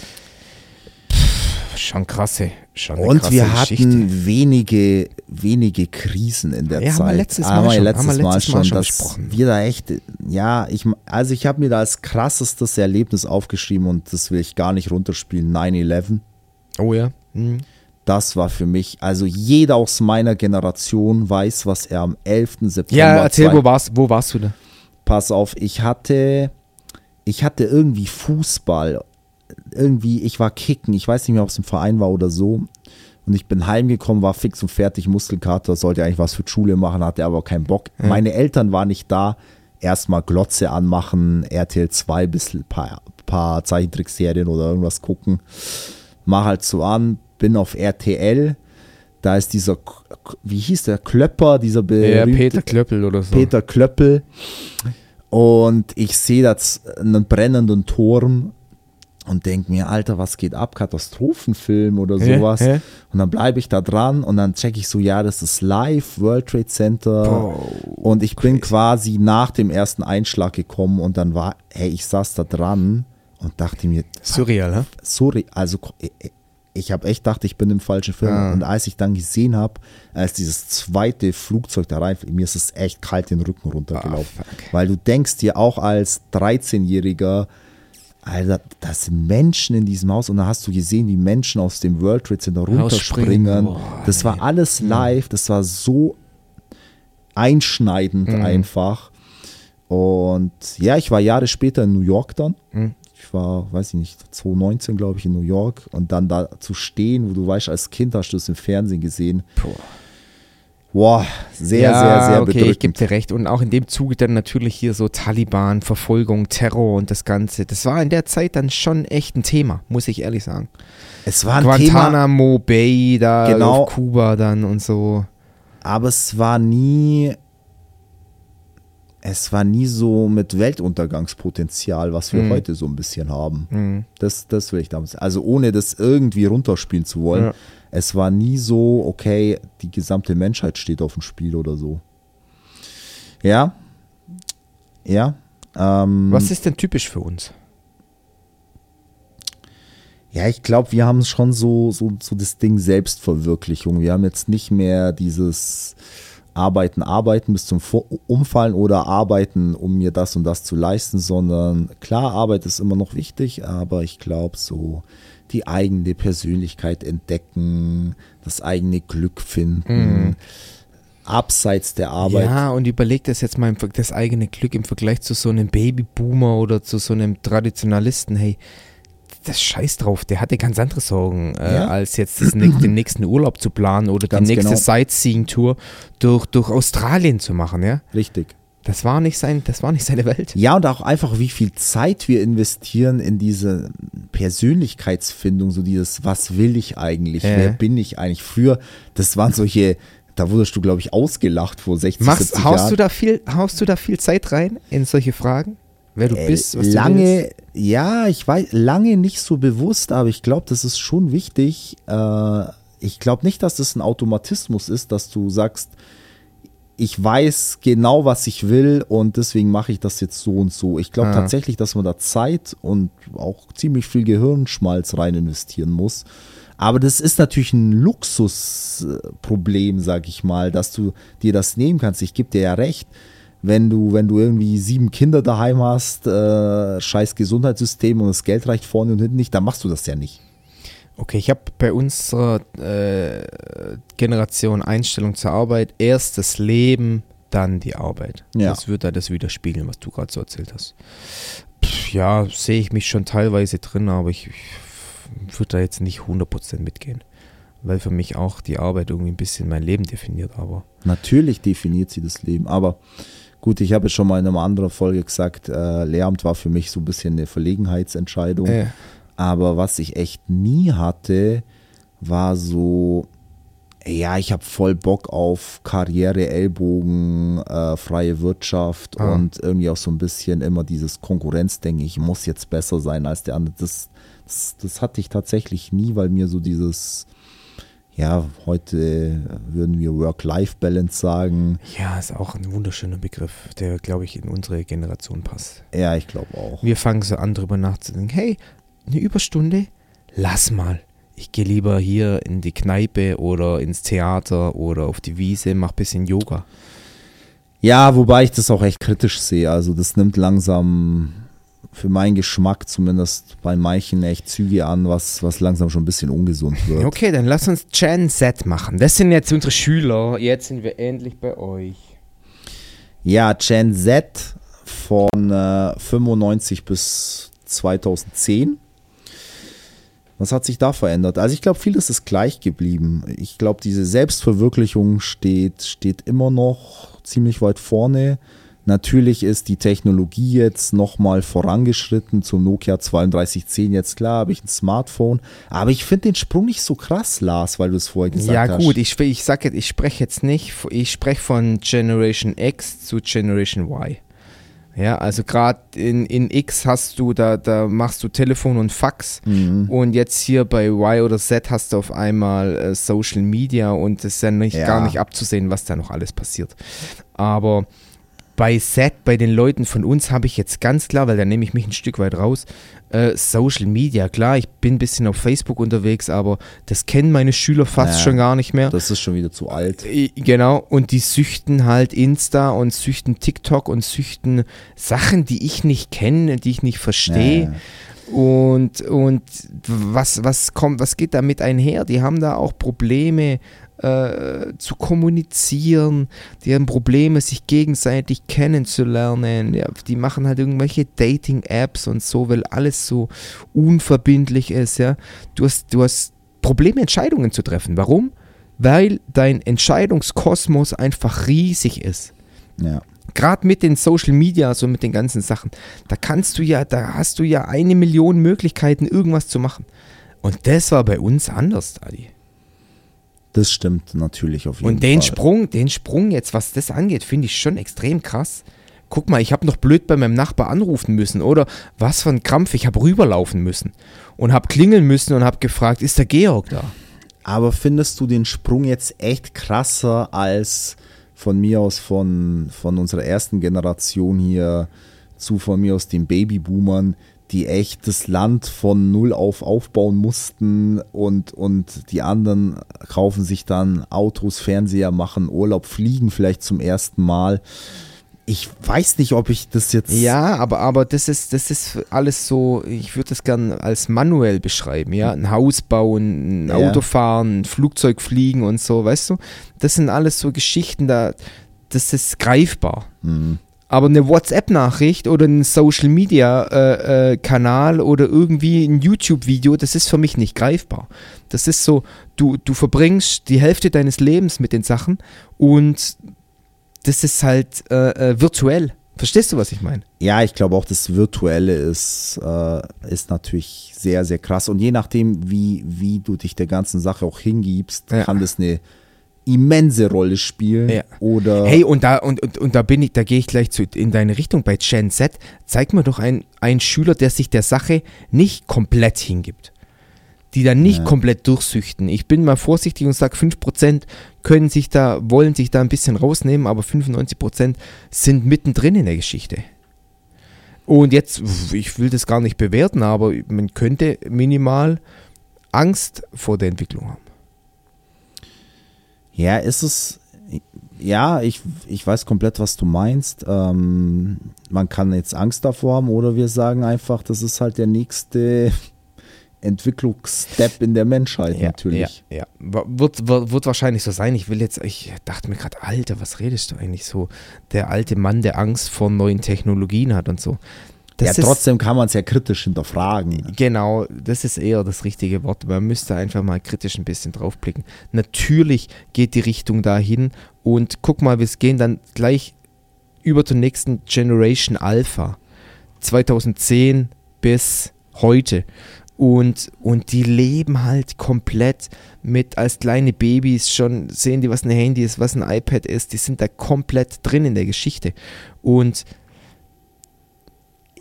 Speaker 3: pff, schon krasse, schon eine
Speaker 2: Und wir
Speaker 3: Geschichte.
Speaker 2: hatten wenige, wenige Krisen in der
Speaker 3: Ja, haben wir
Speaker 2: Zeit.
Speaker 3: letztes
Speaker 2: Haben
Speaker 3: Mal
Speaker 2: wir
Speaker 3: schon-
Speaker 2: letztes
Speaker 3: haben wir
Speaker 2: Mal
Speaker 3: letztes Mal
Speaker 2: schon,
Speaker 3: schon
Speaker 2: dass
Speaker 3: besprochen.
Speaker 2: wir da echt, ja, ich, also ich habe mir da als krassestes Erlebnis aufgeschrieben und das will ich gar nicht runterspielen, 9-11.
Speaker 3: Oh ja. Hm.
Speaker 2: Das war für mich, also jeder aus meiner Generation weiß, was er am 11. September
Speaker 3: Ja, erzähl,
Speaker 2: zwei-
Speaker 3: wo warst, wo warst du da?
Speaker 2: pass auf, ich hatte, ich hatte irgendwie Fußball, irgendwie, ich war kicken, ich weiß nicht mehr, ob es im Verein war oder so. Und ich bin heimgekommen, war fix und fertig, Muskelkater, sollte eigentlich was für die Schule machen, hatte aber keinen Bock. Meine Eltern waren nicht da. Erstmal Glotze anmachen, RTL 2, bisschen paar, paar Zeichentrickserien oder irgendwas gucken. Mach halt so an, bin auf RTL. Da ist dieser, wie hieß der, Klöpper, dieser
Speaker 3: Ja,
Speaker 2: berühmte
Speaker 3: Peter Klöppel oder so.
Speaker 2: Peter Klöppel und ich sehe da einen brennenden Turm und denke mir, Alter, was geht ab? Katastrophenfilm oder
Speaker 3: Ja,
Speaker 2: sowas.
Speaker 3: ja.
Speaker 2: Und dann bleibe ich da dran und dann checke ich so, ja, das ist live, World Trade Center.
Speaker 3: Boah,
Speaker 2: und ich bin quasi nach dem ersten Einschlag gekommen und dann war, hey, ich saß da dran und dachte mir,
Speaker 3: Surreal, hä?
Speaker 2: sorry, also ich- ich habe echt gedacht, ich bin im falschen Film.
Speaker 3: Ah.
Speaker 2: Und als ich dann gesehen habe, als dieses zweite Flugzeug da rein, mir ist es echt kalt den Rücken runtergelaufen.
Speaker 3: Fuck.
Speaker 2: Weil du denkst dir auch als 13-Jähriger, Alter, das sind Menschen in diesem Haus und da hast du gesehen, wie Menschen aus dem World Trade Center runterspringen.
Speaker 3: Boah,
Speaker 2: das war alles live, das war so einschneidend
Speaker 3: Mhm.
Speaker 2: einfach. Und ja, ich war Jahre später in New York dann.
Speaker 3: Mhm.
Speaker 2: Ich war, weiß ich nicht, 2019 glaube ich in New York und dann da zu stehen, wo du weißt, als Kind hast du es im Fernsehen gesehen. Boah, sehr, sehr, sehr
Speaker 3: okay, ich gebe dir recht. Und auch in dem Zuge dann natürlich hier so Taliban, Verfolgung, Terror und das Ganze. Das war in der Zeit dann schon echt ein Thema, muss ich ehrlich sagen.
Speaker 2: es war ein Thema,
Speaker 3: Guantanamo Bay da
Speaker 2: Genau.
Speaker 3: auf Kuba dann und so.
Speaker 2: aber es war nie, es war nie so mit Weltuntergangspotenzial, was wir
Speaker 3: Mhm.
Speaker 2: heute so ein bisschen haben.
Speaker 3: Mhm.
Speaker 2: Das, das will ich damals. Also ohne das irgendwie runterspielen zu wollen.
Speaker 3: Ja.
Speaker 2: Es war nie so, okay, die gesamte Menschheit steht auf dem Spiel oder so. Ja, ja. Ähm,
Speaker 3: Was ist denn typisch für uns?
Speaker 2: Ja, ich glaube, wir haben schon so, so, so das Ding Selbstverwirklichung. Wir haben jetzt nicht mehr dieses Arbeiten, Arbeiten bis zum Umfallen oder Arbeiten, um mir das und das zu leisten, sondern klar, Arbeit ist immer noch wichtig, aber ich glaube, so die eigene Persönlichkeit entdecken, das eigene Glück finden, abseits der Arbeit.
Speaker 3: Ja, und überleg das jetzt mal, im das eigene Glück im Vergleich zu so einem Babyboomer oder zu so einem Traditionalisten. Hey, das Scheiß drauf, der hatte ganz andere Sorgen, äh,
Speaker 2: Ja.
Speaker 3: als jetzt das, den nächsten Urlaub zu planen oder
Speaker 2: Ganz
Speaker 3: die nächste
Speaker 2: genau.
Speaker 3: Sightseeing-Tour durch, durch Australien zu machen, ja.
Speaker 2: Richtig.
Speaker 3: Das war nicht sein, das war nicht seine Welt.
Speaker 2: Ja, und auch einfach, wie viel Zeit wir investieren in diese Persönlichkeitsfindung, so dieses, was will ich eigentlich,
Speaker 3: Ja.
Speaker 2: wer bin ich eigentlich? Früher, das waren solche, da wurdest du, glaube ich, ausgelacht vor 60,
Speaker 3: Machst,
Speaker 2: 70
Speaker 3: haust,
Speaker 2: Jahren.
Speaker 3: du da viel, haust du da viel Zeit rein in solche Fragen? Wer du
Speaker 2: Äh,
Speaker 3: bist, was du
Speaker 2: lange, ja, ich weiß, lange nicht so bewusst, aber ich glaube, das ist schon wichtig. Äh, ich glaube nicht, dass das ein Automatismus ist, dass du sagst, ich weiß genau, was ich will und deswegen mache ich das jetzt so und so. Ich glaube
Speaker 3: Ah.
Speaker 2: tatsächlich, dass man da Zeit und auch ziemlich viel Gehirnschmalz rein investieren muss. Aber das ist natürlich ein Luxusproblem, sag ich mal, dass du dir das nehmen kannst. Ich gebe dir ja recht wenn du, wenn du irgendwie sieben Kinder daheim hast, äh, scheiß Gesundheitssystem und das Geld reicht vorne und hinten nicht, dann machst du das ja nicht.
Speaker 3: Okay, ich habe bei unserer äh, Generation Einstellung zur Arbeit erst das Leben, dann die Arbeit.
Speaker 2: Ja.
Speaker 3: Das wird da das widerspiegeln, was du gerade so erzählt hast. Pff, ja, sehe ich mich schon teilweise drin, aber ich, ich würde da jetzt nicht 100% mitgehen. Weil für mich auch die Arbeit irgendwie ein bisschen mein Leben definiert, aber
Speaker 2: Natürlich definiert sie das Leben, aber gut, ich habe es schon mal in einer anderen Folge gesagt, äh, Lehramt war für mich so ein bisschen eine Verlegenheitsentscheidung.
Speaker 3: äh,
Speaker 2: Aber was ich echt nie hatte, war so, ja, ich habe voll Bock auf Karriere, Ellbogen, äh, freie Wirtschaft
Speaker 3: Ah.
Speaker 2: und irgendwie auch so ein bisschen immer dieses Konkurrenzdenken, ich muss jetzt besser sein als der andere. Das, das, das hatte ich tatsächlich nie, weil mir so dieses, ja, heute würden wir Work-Life-Balance sagen.
Speaker 3: ja, ist auch ein wunderschöner Begriff, der, glaube ich, in unsere Generation passt.
Speaker 2: Ja, ich glaube auch.
Speaker 3: Wir fangen so an, drüber nachzudenken. Hey, eine Überstunde? Lass mal. Ich gehe lieber hier in die Kneipe oder ins Theater oder auf die Wiese, mach bisschen Yoga.
Speaker 2: Ja, wobei ich das auch echt kritisch sehe. Also das nimmt langsam für meinen Geschmack zumindest bei manchen echt Züge an, was, was langsam schon ein bisschen ungesund wird.
Speaker 3: Okay, dann lass uns Gen Z machen. Das sind jetzt unsere Schüler. Jetzt sind wir endlich bei euch.
Speaker 2: Ja, Gen Z von äh, 95 bis 2010. Was hat sich da verändert? Also ich glaube, vieles ist gleich geblieben. Ich glaube, diese Selbstverwirklichung steht, steht immer noch ziemlich weit vorne. Natürlich ist die Technologie jetzt nochmal vorangeschritten zum Nokia 3210. Jetzt klar habe ich ein Smartphone, aber ich finde den Sprung nicht so krass, Lars, weil du es vorher gesagt
Speaker 3: ja
Speaker 2: hast.
Speaker 3: gut, ich, ich sage jetzt, ich spreche jetzt nicht, ich spreche von Generation X zu Generation Y. Ja, also gerade in, in X hast du, da, da machst du Telefon und Fax
Speaker 2: Mhm.
Speaker 3: und jetzt hier bei Y oder Z hast du auf einmal äh, Social Media und es ist ja, nicht,
Speaker 2: Ja.
Speaker 3: gar nicht abzusehen, was da noch alles passiert. Aber bei Z, bei den Leuten von uns habe ich jetzt ganz klar, weil da nehme ich mich ein Stück weit raus, äh, Social Media. Klar, ich bin ein bisschen auf Facebook unterwegs, aber das kennen meine Schüler fast
Speaker 2: Ja.
Speaker 3: schon gar nicht mehr.
Speaker 2: Das ist schon wieder zu alt.
Speaker 3: Genau, und die süchten halt Insta und süchten TikTok und süchten Sachen, die ich nicht kenne, die ich nicht verstehe. Und, und was, was kommt, was geht damit einher? Die haben da auch Probleme äh, zu kommunizieren, die haben Probleme, sich gegenseitig kennenzulernen. Ja, die machen halt irgendwelche Dating-Apps und so, weil alles so unverbindlich ist. Ja? Du, hast, du hast Probleme, Entscheidungen zu treffen. Warum? Weil dein Entscheidungskosmos einfach riesig ist
Speaker 2: Ja.
Speaker 3: gerade mit den Social Media, so mit den ganzen Sachen, da kannst du ja, da hast du ja eine Million Möglichkeiten, irgendwas zu machen. Und das war bei uns anders, Adi.
Speaker 2: Das stimmt natürlich auf jeden
Speaker 3: Und den
Speaker 2: Fall.
Speaker 3: Sprung, den Sprung jetzt, was das angeht, finde ich schon extrem krass. Guck mal, ich habe noch blöd bei meinem Nachbar anrufen müssen oder was für ein Krampf, ich habe rüberlaufen müssen und habe klingeln müssen und habe gefragt, ist der Georg da?
Speaker 2: Aber findest du den Sprung jetzt echt krasser als von mir aus von, von unserer ersten Generation hier zu von mir aus den Babyboomern, die echt das Land von null auf aufbauen mussten und, und die anderen kaufen sich dann Autos, Fernseher, machen Urlaub, fliegen vielleicht zum ersten Mal. Ich weiß nicht, ob ich das jetzt.
Speaker 3: Ja, aber, aber das ist, das ist alles so, ich würde das gerne als manuell beschreiben, ja. Ein Haus bauen, ein
Speaker 2: Ja.
Speaker 3: Auto fahren, ein Flugzeug fliegen und so, weißt du? Das sind alles so Geschichten, da, das ist greifbar.
Speaker 2: Hm.
Speaker 3: Aber eine WhatsApp-Nachricht oder ein Social-Media-Kanal oder irgendwie ein YouTube-Video, das ist für mich nicht greifbar. Das ist so, du, du verbringst die Hälfte deines Lebens mit den Sachen und das ist halt äh, äh, virtuell. Verstehst du, was ich meine?
Speaker 2: Ja, ich glaube auch, das Virtuelle ist, äh, ist natürlich sehr, sehr krass. Und je nachdem, wie, wie du dich der ganzen Sache auch hingibst,
Speaker 3: Ja.
Speaker 2: kann das eine immense Rolle spielen.
Speaker 3: Ja.
Speaker 2: Oder
Speaker 3: Hey, und da, und, und, und da bin ich, da gehe ich gleich zu, in deine Richtung bei Gen Z. Zeig mir doch einen, einen Schüler, der sich der Sache nicht komplett hingibt. Die da nicht
Speaker 2: Ja.
Speaker 3: komplett durchsüchten. Ich bin mal vorsichtig und sage, 5% können sich da, wollen sich da ein bisschen rausnehmen, aber 95% sind mittendrin in der Geschichte. Und jetzt, ich will das gar nicht bewerten, aber man könnte minimal Angst vor der Entwicklung haben.
Speaker 2: Ja, ist es. Ja, ich, ich weiß komplett, was du meinst. Ähm, man kann jetzt Angst davor haben oder wir sagen einfach, das ist halt der nächste Entwicklungsstep in der Menschheit natürlich.
Speaker 3: Ja, ja. Wird, wird, wird wahrscheinlich so sein. Ich will jetzt, ich dachte mir gerade, Alter, was redest du eigentlich so? Der alte Mann, der Angst vor neuen Technologien hat und so. Das
Speaker 2: ja, trotzdem kann man es ja kritisch hinterfragen.
Speaker 3: Genau, das ist eher das richtige Wort. Man müsste einfach mal kritisch ein bisschen draufblicken. Natürlich geht die Richtung dahin und guck mal, wir gehen dann gleich über zur nächsten Generation Alpha. 2010 bis heute. Und, und die leben halt komplett mit als kleine Babys schon, sehen die, was ein Handy ist, was ein iPad ist, die sind da komplett drin in der Geschichte. Und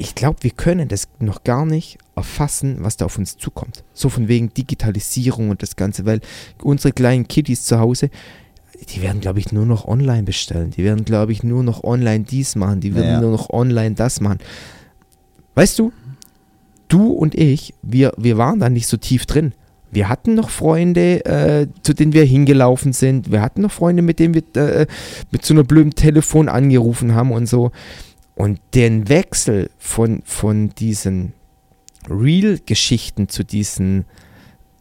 Speaker 3: ich glaube, wir können das noch gar nicht erfassen, was da auf uns zukommt. So von wegen Digitalisierung und das Ganze, weil unsere kleinen Kiddies zu Hause, die werden, glaube ich, nur noch online bestellen. Die werden, glaube ich, nur noch online dies machen. Die werden
Speaker 2: Ja.
Speaker 3: nur noch online das machen. Weißt du, du und ich, wir, wir waren da nicht so tief drin. Wir hatten noch Freunde, äh, zu denen wir hingelaufen sind. Wir hatten noch Freunde, mit denen wir äh, mit so einer blöden Telefon angerufen haben und so. Und den Wechsel von, von diesen Real-Geschichten zu diesen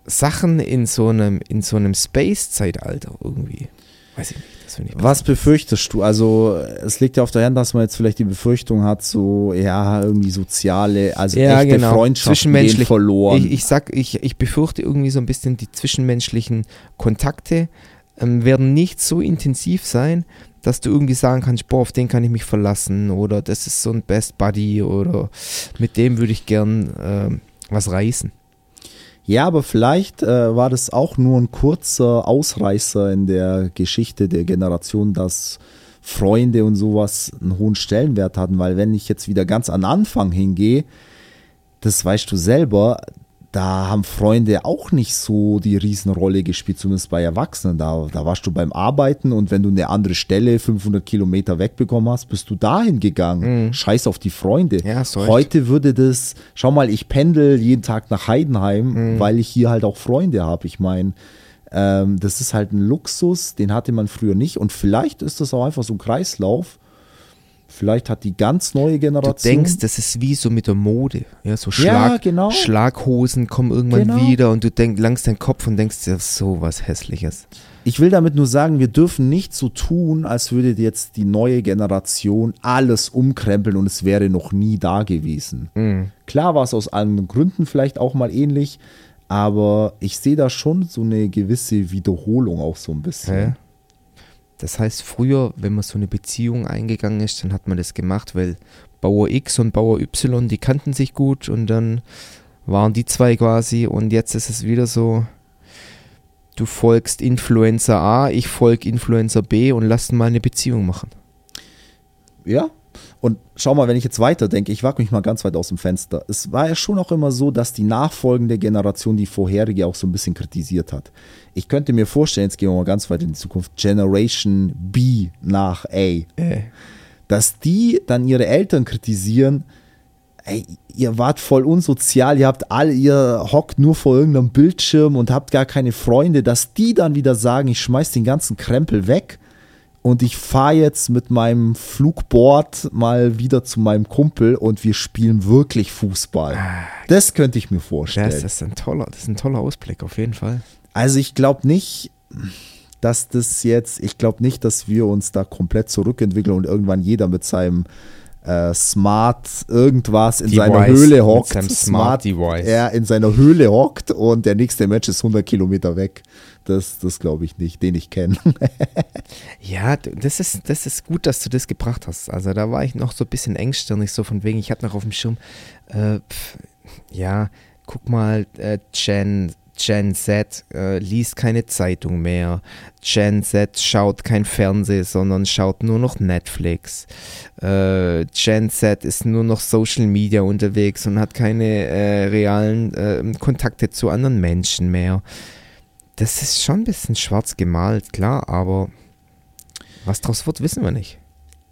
Speaker 3: Sachen in so einem, in so einem Space-Zeitalter irgendwie. Weiß ich nicht.
Speaker 2: Was befürchtest du? Also, es liegt ja auf der Hand, dass man jetzt vielleicht die Befürchtung hat, so, ja, irgendwie soziale, also
Speaker 3: Ja,
Speaker 2: echte
Speaker 3: genau.
Speaker 2: Freundschaften gehen verloren.
Speaker 3: Ich, ich sag, ich, ich befürchte irgendwie so ein bisschen, die zwischenmenschlichen Kontakte ähm, werden nicht so intensiv sein, dass du irgendwie sagen kannst, boah, auf den kann ich mich verlassen oder das ist so ein Best Buddy oder mit dem würde ich gern ähm, was reißen.
Speaker 2: Ja, aber vielleicht äh, war das auch nur ein kurzer Ausreißer in der Geschichte der Generation, dass Freunde und sowas einen hohen Stellenwert hatten, weil wenn ich jetzt wieder ganz an Anfang hingehe, das weißt du selber, da haben Freunde auch nicht so die Riesenrolle gespielt, zumindest bei Erwachsenen. Da, da warst du beim Arbeiten und wenn du eine andere Stelle 500 Kilometer wegbekommen hast, bist du dahin gegangen. Scheiß auf die Freunde.
Speaker 3: Ja.
Speaker 2: Heute würde das, schau mal, ich pendel jeden Tag nach Heidenheim, weil ich hier halt auch Freunde habe. Ich meine, ähm, das ist halt ein Luxus, den hatte man früher nicht. Und vielleicht ist das auch einfach so ein Kreislauf. Vielleicht hat die ganz neue
Speaker 3: Du
Speaker 2: Generation.
Speaker 3: denkst, das ist wie so mit der Mode. Ja, so
Speaker 2: Ja,
Speaker 3: Schlag,
Speaker 2: genau.
Speaker 3: Schlaghosen kommen irgendwann
Speaker 2: Genau.
Speaker 3: wieder und du denk, langst deinen Kopf und denkst dir so was Hässliches.
Speaker 2: Ich will damit nur sagen, wir dürfen nicht so tun, als würde jetzt die neue Generation alles umkrempeln und es wäre noch nie da gewesen.
Speaker 3: Mhm.
Speaker 2: Klar war es aus anderen Gründen vielleicht auch mal ähnlich, aber ich sehe da schon so eine gewisse Wiederholung auch so ein bisschen.
Speaker 3: Ja. Das heißt, früher, wenn man so eine Beziehung eingegangen ist, dann hat man das gemacht, weil Bauer X und Bauer Y, die kannten sich gut und dann waren die zwei quasi und jetzt ist es wieder so, du folgst Influencer A, ich folge Influencer B und lass mal eine Beziehung machen.
Speaker 2: Ja. Und schau mal, wenn ich jetzt weiterdenke, ich wage mich mal ganz weit aus dem Fenster. Es war ja schon auch immer so, dass die nachfolgende Generation die vorherige auch so ein bisschen kritisiert hat. Ich könnte mir vorstellen, jetzt gehen wir mal ganz weit in die Zukunft, Generation B nach A,
Speaker 3: Äh.
Speaker 2: dass die dann ihre Eltern kritisieren, ey, ihr wart voll unsozial, ihr habt alle, ihr hockt nur vor irgendeinem Bildschirm und habt gar keine Freunde, dass die dann wieder sagen, ich schmeiß den ganzen Krempel weg und ich fahre jetzt mit meinem Flugboard mal wieder zu meinem Kumpel und wir spielen wirklich Fußball. Das könnte ich mir vorstellen.
Speaker 3: Das ist ein toller, das ist ein toller Ausblick, auf jeden Fall.
Speaker 2: Also ich glaube nicht, dass das jetzt, ich glaube nicht, dass wir uns da komplett zurückentwickeln und irgendwann jeder mit seinem äh, Smart irgendwas in
Speaker 3: Device,
Speaker 2: seiner Höhle hockt.
Speaker 3: Smart Device.
Speaker 2: Er in seiner Höhle hockt und der nächste Match ist 100 Kilometer weg. Das, das glaube ich nicht, den ich kenne.
Speaker 3: Ja, das ist, das ist gut, dass du das gebracht hast. Also da war ich noch so ein bisschen engstirnig, so von wegen, ich hatte noch auf dem Schirm, äh, pf, ja, guck mal, äh, Gen, Gen Z äh, liest keine Zeitung mehr. Gen Z schaut kein Fernsehen, sondern schaut nur noch Netflix. Äh, Gen Z ist nur noch Social Media unterwegs und hat keine äh, realen äh, Kontakte zu anderen Menschen mehr. Das ist schon ein bisschen schwarz gemalt, klar, aber was draus wird, wissen wir nicht.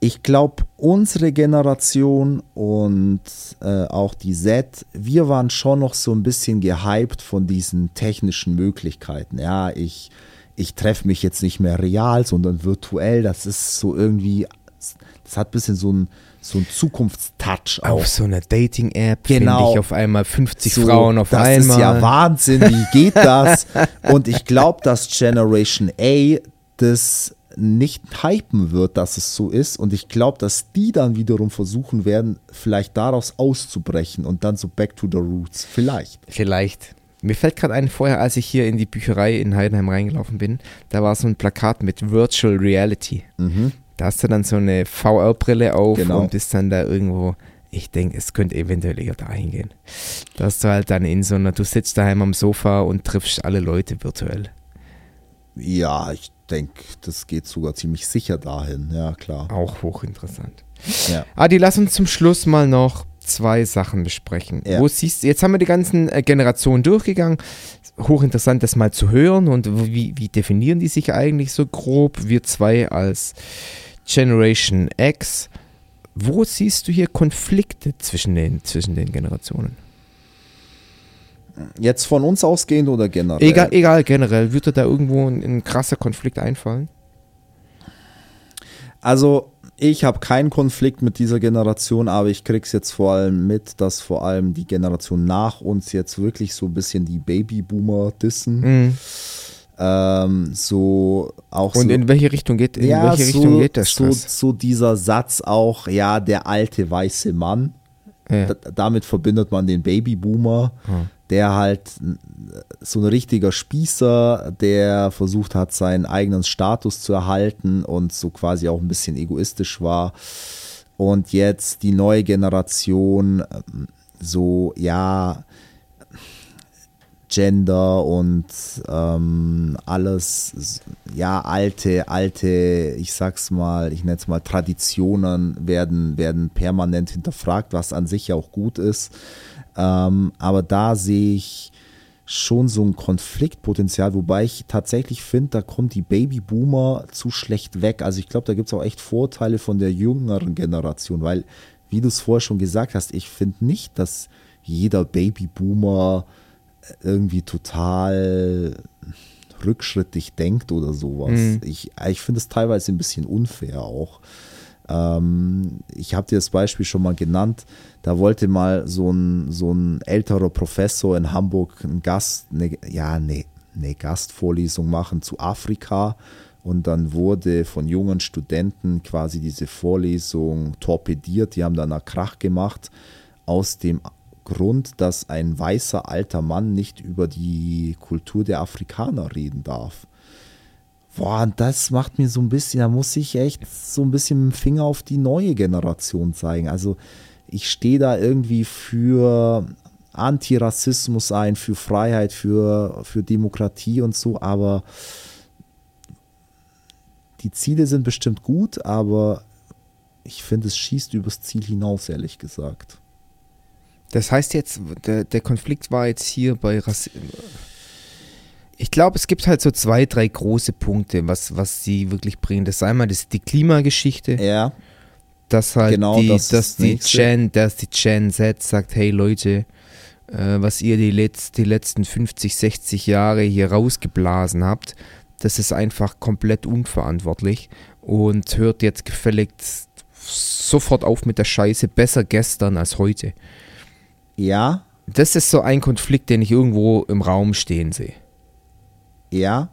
Speaker 2: Ich glaube, unsere Generation und äh, auch die Z, wir waren schon noch so ein bisschen gehypt von diesen technischen Möglichkeiten. Ja, ich, ich treffe mich jetzt nicht mehr real, sondern virtuell. Das ist so irgendwie, das hat ein bisschen so ein, so ein Zukunftstouch auch.
Speaker 3: Auf so einer Dating-App
Speaker 2: Genau.
Speaker 3: finde ich auf einmal 50
Speaker 2: So,
Speaker 3: Frauen auf
Speaker 2: das
Speaker 3: einmal.
Speaker 2: ist ja Wahnsinn, wie geht das? Und ich glaube, dass Generation A das nicht hypen wird, dass es so ist. Und ich glaube, dass die dann wiederum versuchen werden, vielleicht daraus auszubrechen und dann so back to the roots. Vielleicht.
Speaker 3: Vielleicht. Mir fällt gerade ein, vorher, als ich hier in die Bücherei in Heidenheim reingelaufen bin, da war so ein Plakat mit Virtual Reality.
Speaker 2: Mhm.
Speaker 3: Da hast du dann so eine VR-Brille auf
Speaker 2: Genau.
Speaker 3: und bist dann da irgendwo. Ich denke, es könnte eventuell eher dahin gehen. Dass du halt dann in so einer, du sitzt daheim am Sofa und triffst alle Leute virtuell.
Speaker 2: Ja, ich denke, das geht sogar ziemlich sicher dahin. Ja, klar.
Speaker 3: Auch hochinteressant.
Speaker 2: Ja.
Speaker 3: Adi, lass uns zum Schluss mal noch zwei Sachen besprechen.
Speaker 2: Ja.
Speaker 3: Wo siehst jetzt haben wir die ganzen äh, Generationen durchgegangen. Hochinteressant, das mal zu hören und wie, wie definieren die sich eigentlich so grob? Wir zwei als Generation X. Wo siehst du hier Konflikte zwischen den, zwischen den Generationen?
Speaker 2: Jetzt von uns ausgehend oder generell?
Speaker 3: Egal, egal, generell. Würde da irgendwo ein, ein krasser Konflikt einfallen?
Speaker 2: Also, ich habe keinen Konflikt mit dieser Generation, aber ich krieg's jetzt vor allem mit, dass vor allem die Generation nach uns jetzt wirklich so ein bisschen die Babyboomer dissen.
Speaker 3: Mhm.
Speaker 2: Ähm, so auch
Speaker 3: Und
Speaker 2: so,
Speaker 3: in welche Richtung geht, in
Speaker 2: ja,
Speaker 3: welche
Speaker 2: so,
Speaker 3: Richtung geht das?
Speaker 2: so, so dieser Satz auch, ja, der alte weiße Mann.
Speaker 3: Ja.
Speaker 2: Damit verbindet man den Babyboomer,
Speaker 3: Hm.
Speaker 2: Der halt so ein richtiger Spießer, der versucht hat, seinen eigenen Status zu erhalten und so quasi auch ein bisschen egoistisch war. Und jetzt die neue Generation, ähm, so, ja, Gender und ähm, alles, ja, alte, alte, ich sag's mal, ich nenne es mal Traditionen werden, werden permanent hinterfragt, was an sich ja auch gut ist. Ähm, aber da sehe ich schon so ein Konfliktpotenzial, wobei ich tatsächlich finde, da kommt die Babyboomer zu schlecht weg. Also ich glaube, da gibt es auch echt Vorteile von der jüngeren Generation, weil, wie du es vorher schon gesagt hast, ich finde nicht, dass jeder Babyboomer irgendwie total rückschrittig denkt oder sowas.
Speaker 3: Mhm.
Speaker 2: Ich, ich finde es teilweise ein bisschen unfair auch. Ähm, ich habe dir das Beispiel schon mal genannt. Da wollte mal so ein, so ein älterer Professor in Hamburg einen Gast, eine, ja, eine, eine Gastvorlesung machen zu Afrika. Und dann wurde von jungen Studenten quasi diese Vorlesung torpediert. Die haben dann einen Krach gemacht aus dem Grund, dass ein weißer alter Mann nicht über die Kultur der Afrikaner reden darf. Boah, das macht mir so ein bisschen, da muss ich echt so ein bisschen mit dem Finger auf die neue Generation zeigen. Also ich stehe da irgendwie für Antirassismus ein, für Freiheit, für, für Demokratie und so, aber die Ziele sind bestimmt gut, aber ich finde, es schießt übers Ziel hinaus, ehrlich gesagt.
Speaker 3: Das heißt jetzt, der, der Konflikt war jetzt hier bei Rassismus. Ich glaube, es gibt halt so zwei, drei große Punkte, was, was sie wirklich bringen. Das ist einmal das ist die Klimageschichte,
Speaker 2: Ja,
Speaker 3: dass halt
Speaker 2: Genau,
Speaker 3: die,
Speaker 2: das
Speaker 3: dass
Speaker 2: das
Speaker 3: die
Speaker 2: Nächste.
Speaker 3: Gen, dass die Gen Z sagt, hey Leute, äh, was ihr die, letz, die letzten 50, 60 Jahre hier rausgeblasen habt, das ist einfach komplett unverantwortlich und hört jetzt gefälligst sofort auf mit der Scheiße, besser gestern als heute.
Speaker 2: ja,
Speaker 3: Das ist so ein Konflikt, den ich irgendwo im Raum stehen sehe.
Speaker 2: Ja.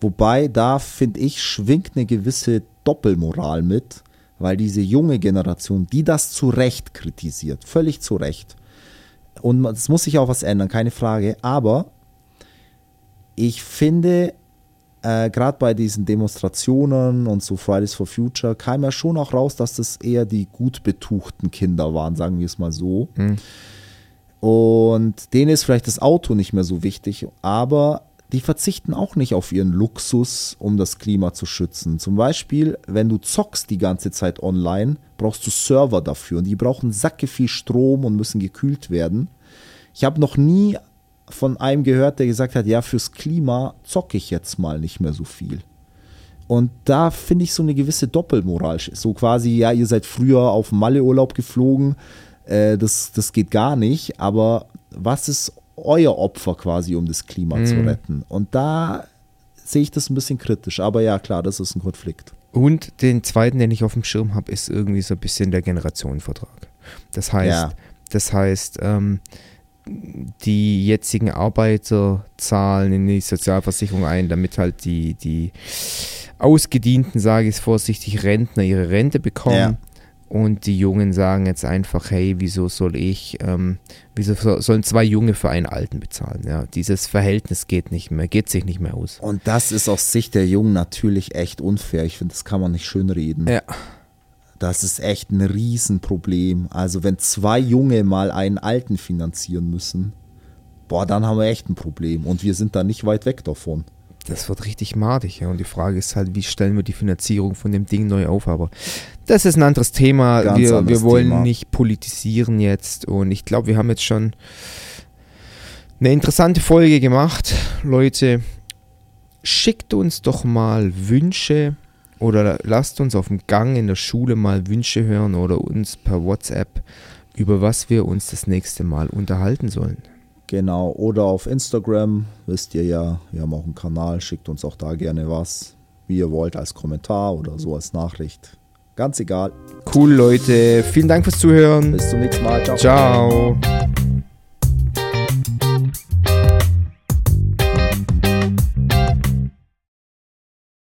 Speaker 2: Wobei da, finde ich, schwingt eine gewisse Doppelmoral mit, weil diese junge Generation, die das zu Recht kritisiert, völlig zu Recht. Und es muss sich auch was ändern, keine Frage. Aber ich finde, äh, gerade bei diesen Demonstrationen und so Fridays for Future kam ja schon auch raus, dass das eher die gut betuchten Kinder waren, sagen wir es mal so.
Speaker 3: Hm.
Speaker 2: Und denen ist vielleicht das Auto nicht mehr so wichtig, aber die verzichten auch nicht auf ihren Luxus, um das Klima zu schützen. Zum Beispiel, wenn du zockst die ganze Zeit online, brauchst du Server dafür und die brauchen sacke viel Strom und müssen gekühlt werden. Ich habe noch nie von einem gehört, der gesagt hat, ja, fürs Klima zocke ich jetzt mal nicht mehr so viel. Und da finde ich so eine gewisse Doppelmoral. So quasi, ja, ihr seid früher auf Malle-Urlaub geflogen, äh, das, das geht gar nicht, aber was ist euer Opfer quasi, um das Klima zu
Speaker 3: Mhm.
Speaker 2: retten? Und da sehe ich das ein bisschen kritisch. Aber ja, klar, das ist ein Konflikt.
Speaker 3: Und den zweiten, den ich auf dem Schirm habe, ist irgendwie so ein bisschen der Generationenvertrag. Das heißt,
Speaker 2: Ja.
Speaker 3: das heißt, ähm, die jetzigen Arbeiter zahlen in die Sozialversicherung ein, damit halt die, die ausgedienten, sage ich es vorsichtig, Rentner ihre Rente bekommen.
Speaker 2: Ja.
Speaker 3: Und die Jungen sagen jetzt einfach, hey, wieso soll ich, ähm, wieso so- sollen zwei Junge für einen Alten bezahlen? Ja, dieses Verhältnis geht nicht mehr, geht sich nicht mehr aus.
Speaker 2: Und das ist aus Sicht der Jungen natürlich echt unfair. Ich finde, das kann man nicht schönreden.
Speaker 3: Ja.
Speaker 2: Das ist echt ein Riesenproblem. Also wenn zwei Junge mal einen Alten finanzieren müssen, boah, dann haben wir echt ein Problem. Und wir sind da nicht weit weg davon.
Speaker 3: Das wird richtig madig, ja. Und die Frage ist halt, wie stellen wir die Finanzierung von dem Ding neu auf? Aber das ist ein anderes Thema.
Speaker 2: Ganz
Speaker 3: wir,
Speaker 2: anderes
Speaker 3: wir wollen
Speaker 2: Thema.
Speaker 3: nicht politisieren jetzt. Und ich glaube, wir haben jetzt schon eine interessante Folge gemacht. Leute, schickt uns doch mal Wünsche oder lasst uns auf dem Gang in der Schule mal Wünsche hören oder uns per WhatsApp, über was wir uns das nächste Mal unterhalten sollen.
Speaker 2: Genau. Oder auf Instagram, wisst ihr ja, wir haben auch einen Kanal, schickt uns auch da gerne was, wie ihr wollt, als Kommentar oder so als Nachricht. Ganz egal.
Speaker 3: Cool, Leute. Vielen Dank fürs Zuhören.
Speaker 2: Bis zum nächsten Mal. Ciao.
Speaker 3: Ciao.